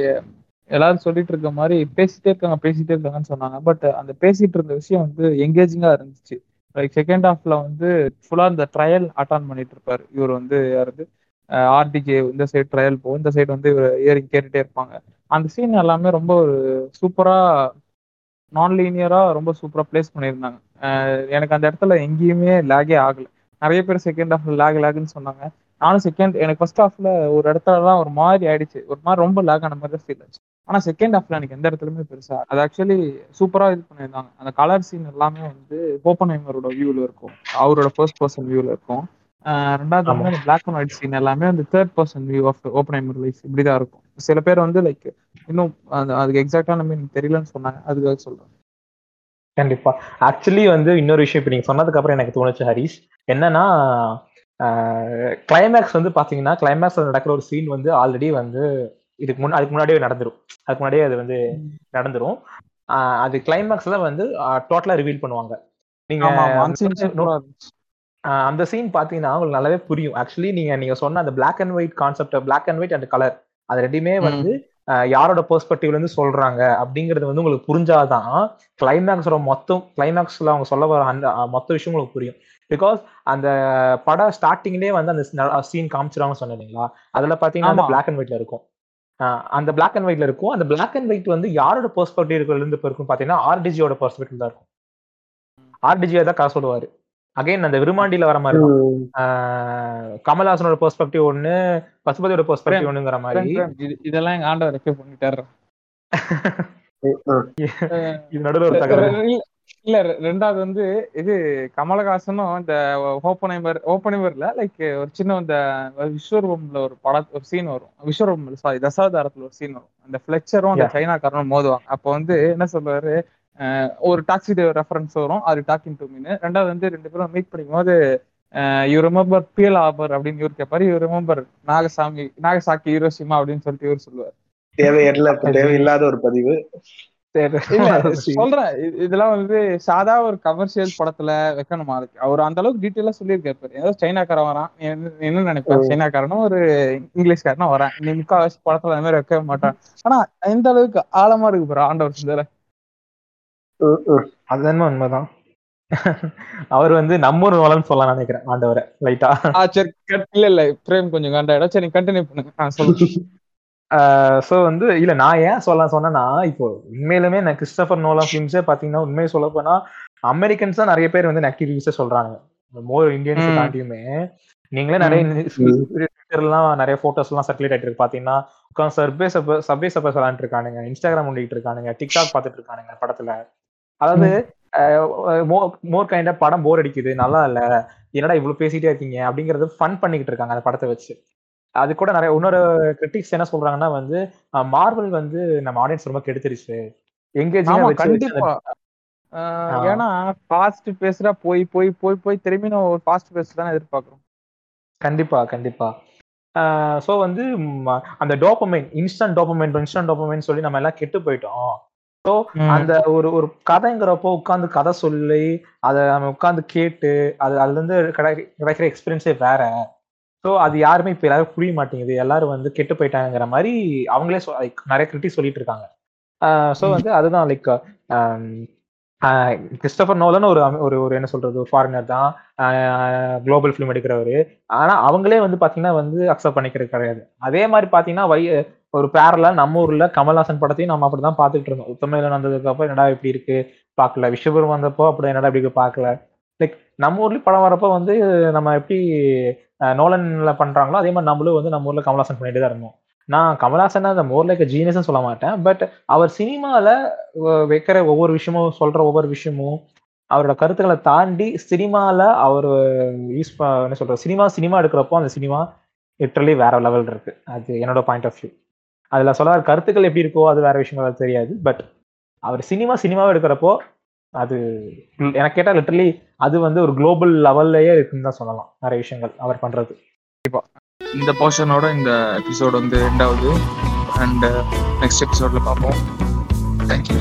எல்லாரும் சொல்லிட்டு இருக்க மாதிரி பேசிட்டே இருக்காங்க பேசிட்டே இருக்காங்கன்னு சொன்னாங்க. பட் அந்த பேசிட்டு இருந்த விஷயம் வந்து எங்கேஜிங்கா இருந்துச்சு. லைக் செகண்ட் ஹாஃப்ல வந்து ஃபுல்லா இந்த ட்ரையல் அட்டன் பண்ணிட்டு இருப்பாரு. இவர் வந்து யாரு ஆர்டிகே இந்த சைடு ட்ரையல் போகும் இந்த சைடு வந்து இவர் ஏறி கேட்டுட்டே இருப்பாங்க. அந்த சீன் எல்லாமே ரொம்ப ஒரு சூப்பரா நான் லீனியரா ரொம்ப சூப்பரா பிளேஸ் பண்ணியிருந்தாங்க. எனக்கு அந்த இடத்துல எங்கேயுமே லேகே ஆகல. நிறைய பேர் செகண்ட் ஹாஃப்ல லேக் லேக்னு சொன்னாங்க. நானும் செகண்ட் எனக்கு ஃபர்ஸ்ட் ஹாஃப்ல ஒரு இடத்துலலாம் ஒரு மாதிரி ஆயிடுச்சு. ஒரு மாதிரி ரொம்ப லேக் ஆன மாதிரி ஃபீல் ஆச்சு. ஆனா செகண்ட் ஹாஃப்ல எனக்கு எந்த இடத்துலயுமே பெருசா அது ஆக்சுவலி சூப்பரா இது பண்ணியிருந்தாங்க. அந்த கலர் சீன் எல்லாமே வந்து ஓப்பன் ஹைமரோட வியூல இருக்கும். அவரோட ஃபர்ஸ்ட் பர்சன் வியூல இருக்கும். ரெண்டாவது வந்து பிளாக் அண்ட் ஒயிட் சீன் எல்லாமே அந்த third person view of Oppenheimer life இப்படிதான் இருக்கும். சில பேர் வந்து லைக் இன்னும் அதுக்கு எக்ஸாக்டான மீனிங் தெரியலன்னு சொன்னாங்க. அதுக்காக சொல்றேன். கண்டிப்பா. ஆக்சுவலி வந்து இன்னொரு விஷயம் இப்ப நீங்க சொன்னதுக்கு அப்புறம் எனக்கு தோணுச்சு ஹரிஷ். என்னன்னா கிளைமேக்ஸ் வந்து பாத்தீங்கன்னா கிளைமேக்ஸ் நடக்கிற ஒரு சீன் வந்து ஆல்ரெடி வந்து இதுக்கு முன் அதுக்கு முன்னாடியே நடந்துரும். அதுக்கு முன்னாடியே அது வந்து நடந்துரும். அது கிளைமேக்ஸ்ல வந்து டோட்டலா ரிவீல் பண்ணுவாங்க. நீங்க அந்த சீன் பாத்தீங்கன்னா உங்களுக்கு நல்லாவே புரியும். ஆக்சுவலி நீங்க நீங்க சொன்ன அந்த black and white concept black and white and colour அது ரெண்டுமே வந்து யாரோட பெர்ஸ்பெக்டிவ்ல இருந்து சொல்றாங்க அப்படிங்கிறது வந்து உங்களுக்கு புரிஞ்சாதான் கிளைமேக்ஸோட மொத்தம் கிளைமேக்ஸ்ல அவங்க சொல்ல வர அந்த மொத்த விஷயம் உங்களுக்கு புரியும். பிகாஸ் அந்த படம் ஸ்டார்டிங்லேயே வந்து அந்த சீன் காமிச்சிருவாங்கன்னு சொன்னேன் இல்லைங்களா? அதுல பாத்தீங்கன்னா. பிளாக் அண்ட் ஒயிட்ல இருக்கும். அந்த பிளாக் அண்ட் ஒயிட்ல இருக்கும். அந்த பிளாக் அண்ட் ஒயிட் வந்து யாரோட பெர்ஸ்பெக்டிவ் இருந்து இருக்கும் பாத்தீங்கன்னா ஆர்டிஜியோட பெர்ஸ்பெக்டிவ் தான் இருக்கும். ஆர்டிஜியை தான் கதை சொல்லுவாரு. அகைன் அந்த விருமாண்டியில வர மாதிரி கமல்ஹாசனோட பெர்ஸ்பெக்டிவ் ஒண்ணு பசுபதியோட பெர்ஸ்பெக்டிவ் ஒண்ணுங்கிற மாதிரி. இதெல்லாம் எங்க ஆண்டவர் ரெஃபர் பண்ணிட்டாரு. இது நடுவில் ஒரு தகவல். இல்ல- ரெண்டாவது வந்து இது கமலஹாசனும் இந்த ஓப்பனைமர் ஓப்பனைமர்ல லைக் ஒரு சின்ன இந்த விஸ்வரூபம்ல ஒரு பட ஒரு சீன் வரும். விஸ்வரூபம் சாரி தசாவதாரத்துல ஒரு சீன் வரும். அந்த ஃபிளெக்சரும் அந்த. சைனாக்காரனும் மோதுவாங்க. அப்போ வந்து என்ன சொல்றாரு? ஒரு டாக்ஸி டிரைவர் ரெஃபரன்ஸ் வரும். அது டாக்கிங் டு மீன் ரெண்டாவது வந்து ரெண்டு பேரும் மீட் பண்ணிக்கும் போது யூ ரிமெம்பர் பியல் ஆபர் அப்படின்னு இவர் கேட்பாரு you remember Nagaswamy Nagasaki Hiroshima அப்படின்னு சொல்லிட்டு இவர் சொல்லுவார். தேவையில்ல தேவையில்லாத ஒரு பதிவு. சொல்றேன். இது- இதெல்லாம் வந்து சாதா ஒரு கமர்ஷியல் படத்துல வைக்கணுமா இருக்கு அவர் அந்த அளவுக்கு டீட்டெயிலா சொல்லியிருக்காரு. ஏதோ சைனாக்காரன் வரான். என்ன நீ என்ன நினைப்ப? சைனாக்காரனும் ஒரு இங்கிலீஷ்காரனும் வரேன். நீ முக்காவாசி படத்துல அந்த மாதிரி வைக்க மாட்டான். ஆனா எந்த அளவுக்கு ஆழமா இருக்கு பாரு ஆண்டவர் சிந்தர அதுதான் உண்மைதான்? அவர் வந்து நம்ம ஒரு நலன்னு சொல்லலாம் நினைக்கிறேன் ஆண்டவரை லைட்டா சரி. இல்ல இல்ல பிரேம் கொஞ்சம் காண்டாயிடும். சரி கண்டினியூ பண்ணுங்க. சொல்லுங்க. ஸோ வந்து இல்ல நான் ஏன் சொல்ல சொன்னேன்னா இப்போ உண்மையிலுமே நான் கிறிஸ்டபர் நோலா ஃபிலிம்ஸே பாத்தீங்கன்னா உண்மையை சொல்ல போனா அமெரிக்கன்ஸ் தான் நிறைய பேர் வந்து நெகட்டிவ் ரிவ்யூஸே சொல்றாங்க. More Indians. தாண்டியுமே. நீங்களே நிறைய ட்விட்டர்லாம் நிறைய போட்டோஸ் எல்லாம் சர்க்குலேட் ஆயிட்டு இருக்கு. பாத்தீங்கன்னா உட்காந்து சர்பே சப சபே சபை விளாண்டு இருக்கானுங்க இன்ஸ்டாகிராம் நோண்டிட்டு இருக்கானுங்க டிக்டாக் பார்த்துட்டு இருக்கானுங்க படத்துல. அதாவது மோர் கைண்டா படம் போர் அடிக்குது நல்லா இல்ல என்னடா இவ்வளவு பேசிட்டே இருக்கீங்க அப்படிங்கறது ஃபன் பண்ணிக்கிட்டு இருக்காங்க அந்த படத்தை வச்சு. அது கூட நிறைய இன்னொரு கிரிட்டிக்ஸ் என்ன சொல்றாங்கன்னா வந்து மார்வல் வந்து நம்ம ஆடியன்ஸ் ரொம்ப கெடுத்துருச்சு. ஆமா எங்கேஜிங் கண்டிப்பா. ஏன்னா ஃபாஸ்ட் பேசுறா போய் போய் போய் போய் திரும்பி நம்ம ஒரு ஃபாஸ்ட் பேஸ் தானே எதிர்பார்க்கறோம். கண்டிப்பா கண்டிப்பா. ஸோ வந்து அந்த dopamine instant dopamine instant dopamine சொல்லி நம்ம எல்லாம் கெட்டு போயிட்டோம். ஸோ அந்த ஒரு ஒரு கதைங்கிறப்போ உட்காந்து கதை சொல்லி அதை நம்ம உட்காந்து கேட்டு அது அதுல இருந்து கிடை- கிடைக்கிற எக்ஸ்பீரியன்ஸே வேற. ஸோ அது யாருமே இப்போ எல்லாரும் புரிய மாட்டேங்குது. எல்லாரும் வந்து கெட்டு போயிட்டாங்கிற மாதிரி அவங்களே like நிறைய கிரிட்டி சொல்லிட்டு இருக்காங்க. ஸோ. வந்து அதுதான் லைக் கிறிஸ்டபர் நோலன் ஒரு ஒரு ஒரு என்ன சொல்றது ஃபாரினர் தான். குளோபல் ஃபிலிம் எடுக்கிறவரு. ஆனா அவங்களே வந்து பாத்தீங்கன்னா வந்து அக்செப்ட் பண்ணிக்கிறது கிடையாது. அதே மாதிரி பாத்தீங்கன்னா வை ஒரு பேரலா நம்ம ஊர்ல கமல்ஹாசன் படத்தையும் நம்ம அப்படிதான் பாத்துட்டு இருந்தோம். உத்தமையில வந்ததுக்கு அப்புறம் என்னடா இப்படி இருக்கு? பார்க்கல. விஷபுரம் வந்தப்போ அப்படி என்னடா இப்படி பாக்கல பார்க்கல. லைக் நம்ம ஊர்ல படம் வரப்போ வந்து நம்ம எப்படி நோலன்ல பண்றாங்களோ அதே மாதிரி நம்மளும் வந்து நம்ம ஊர்ல கமல்ஹாசன் பண்ணிட்டு தான் இருந்தோம். நான் கமல்ஹாசன் அந்த மோர் லைக் ஜீனியஸ் சொல்ல மாட்டேன். பட் அவர் சினிமால வைக்கிற ஒவ்வொரு விஷயமும் சொல்ற ஒவ்வொரு விஷயமும் அவரோட கருத்துக்களை தாண்டி சினிமால அவர் யூஸ் என்ன சொல்ற சினிமா சினிமா எடுக்கிறப்போ அந்த சினிமா லிட்ரலி வேற லெவல் இருக்கு. அது என்னோட பாயிண்ட் ஆஃப் வியூ அதுல சொல்ற கருத்துக்கள் எப்படி இருக்கோ அது வேற விஷயங்கள் அது தெரியாது. பட் அவர் சினிமா சினிமாவை எடுக்கிறப்போ அது எனக்கு கேட்டா லிட்டரலி அது வந்து ஒரு குளோபல் லெவல்லையே இருக்குன்னு தான் சொல்லலாம். நிறைய விஷயங்கள் அவர் பண்றது. இந்த போர்ஷனோட இந்த எபிசோட் வந்து எண்ட் ஆகுது. அண்ட் நெக்ஸ்ட் எபிசோட்ல பார்ப்போம். தேங்க்யூ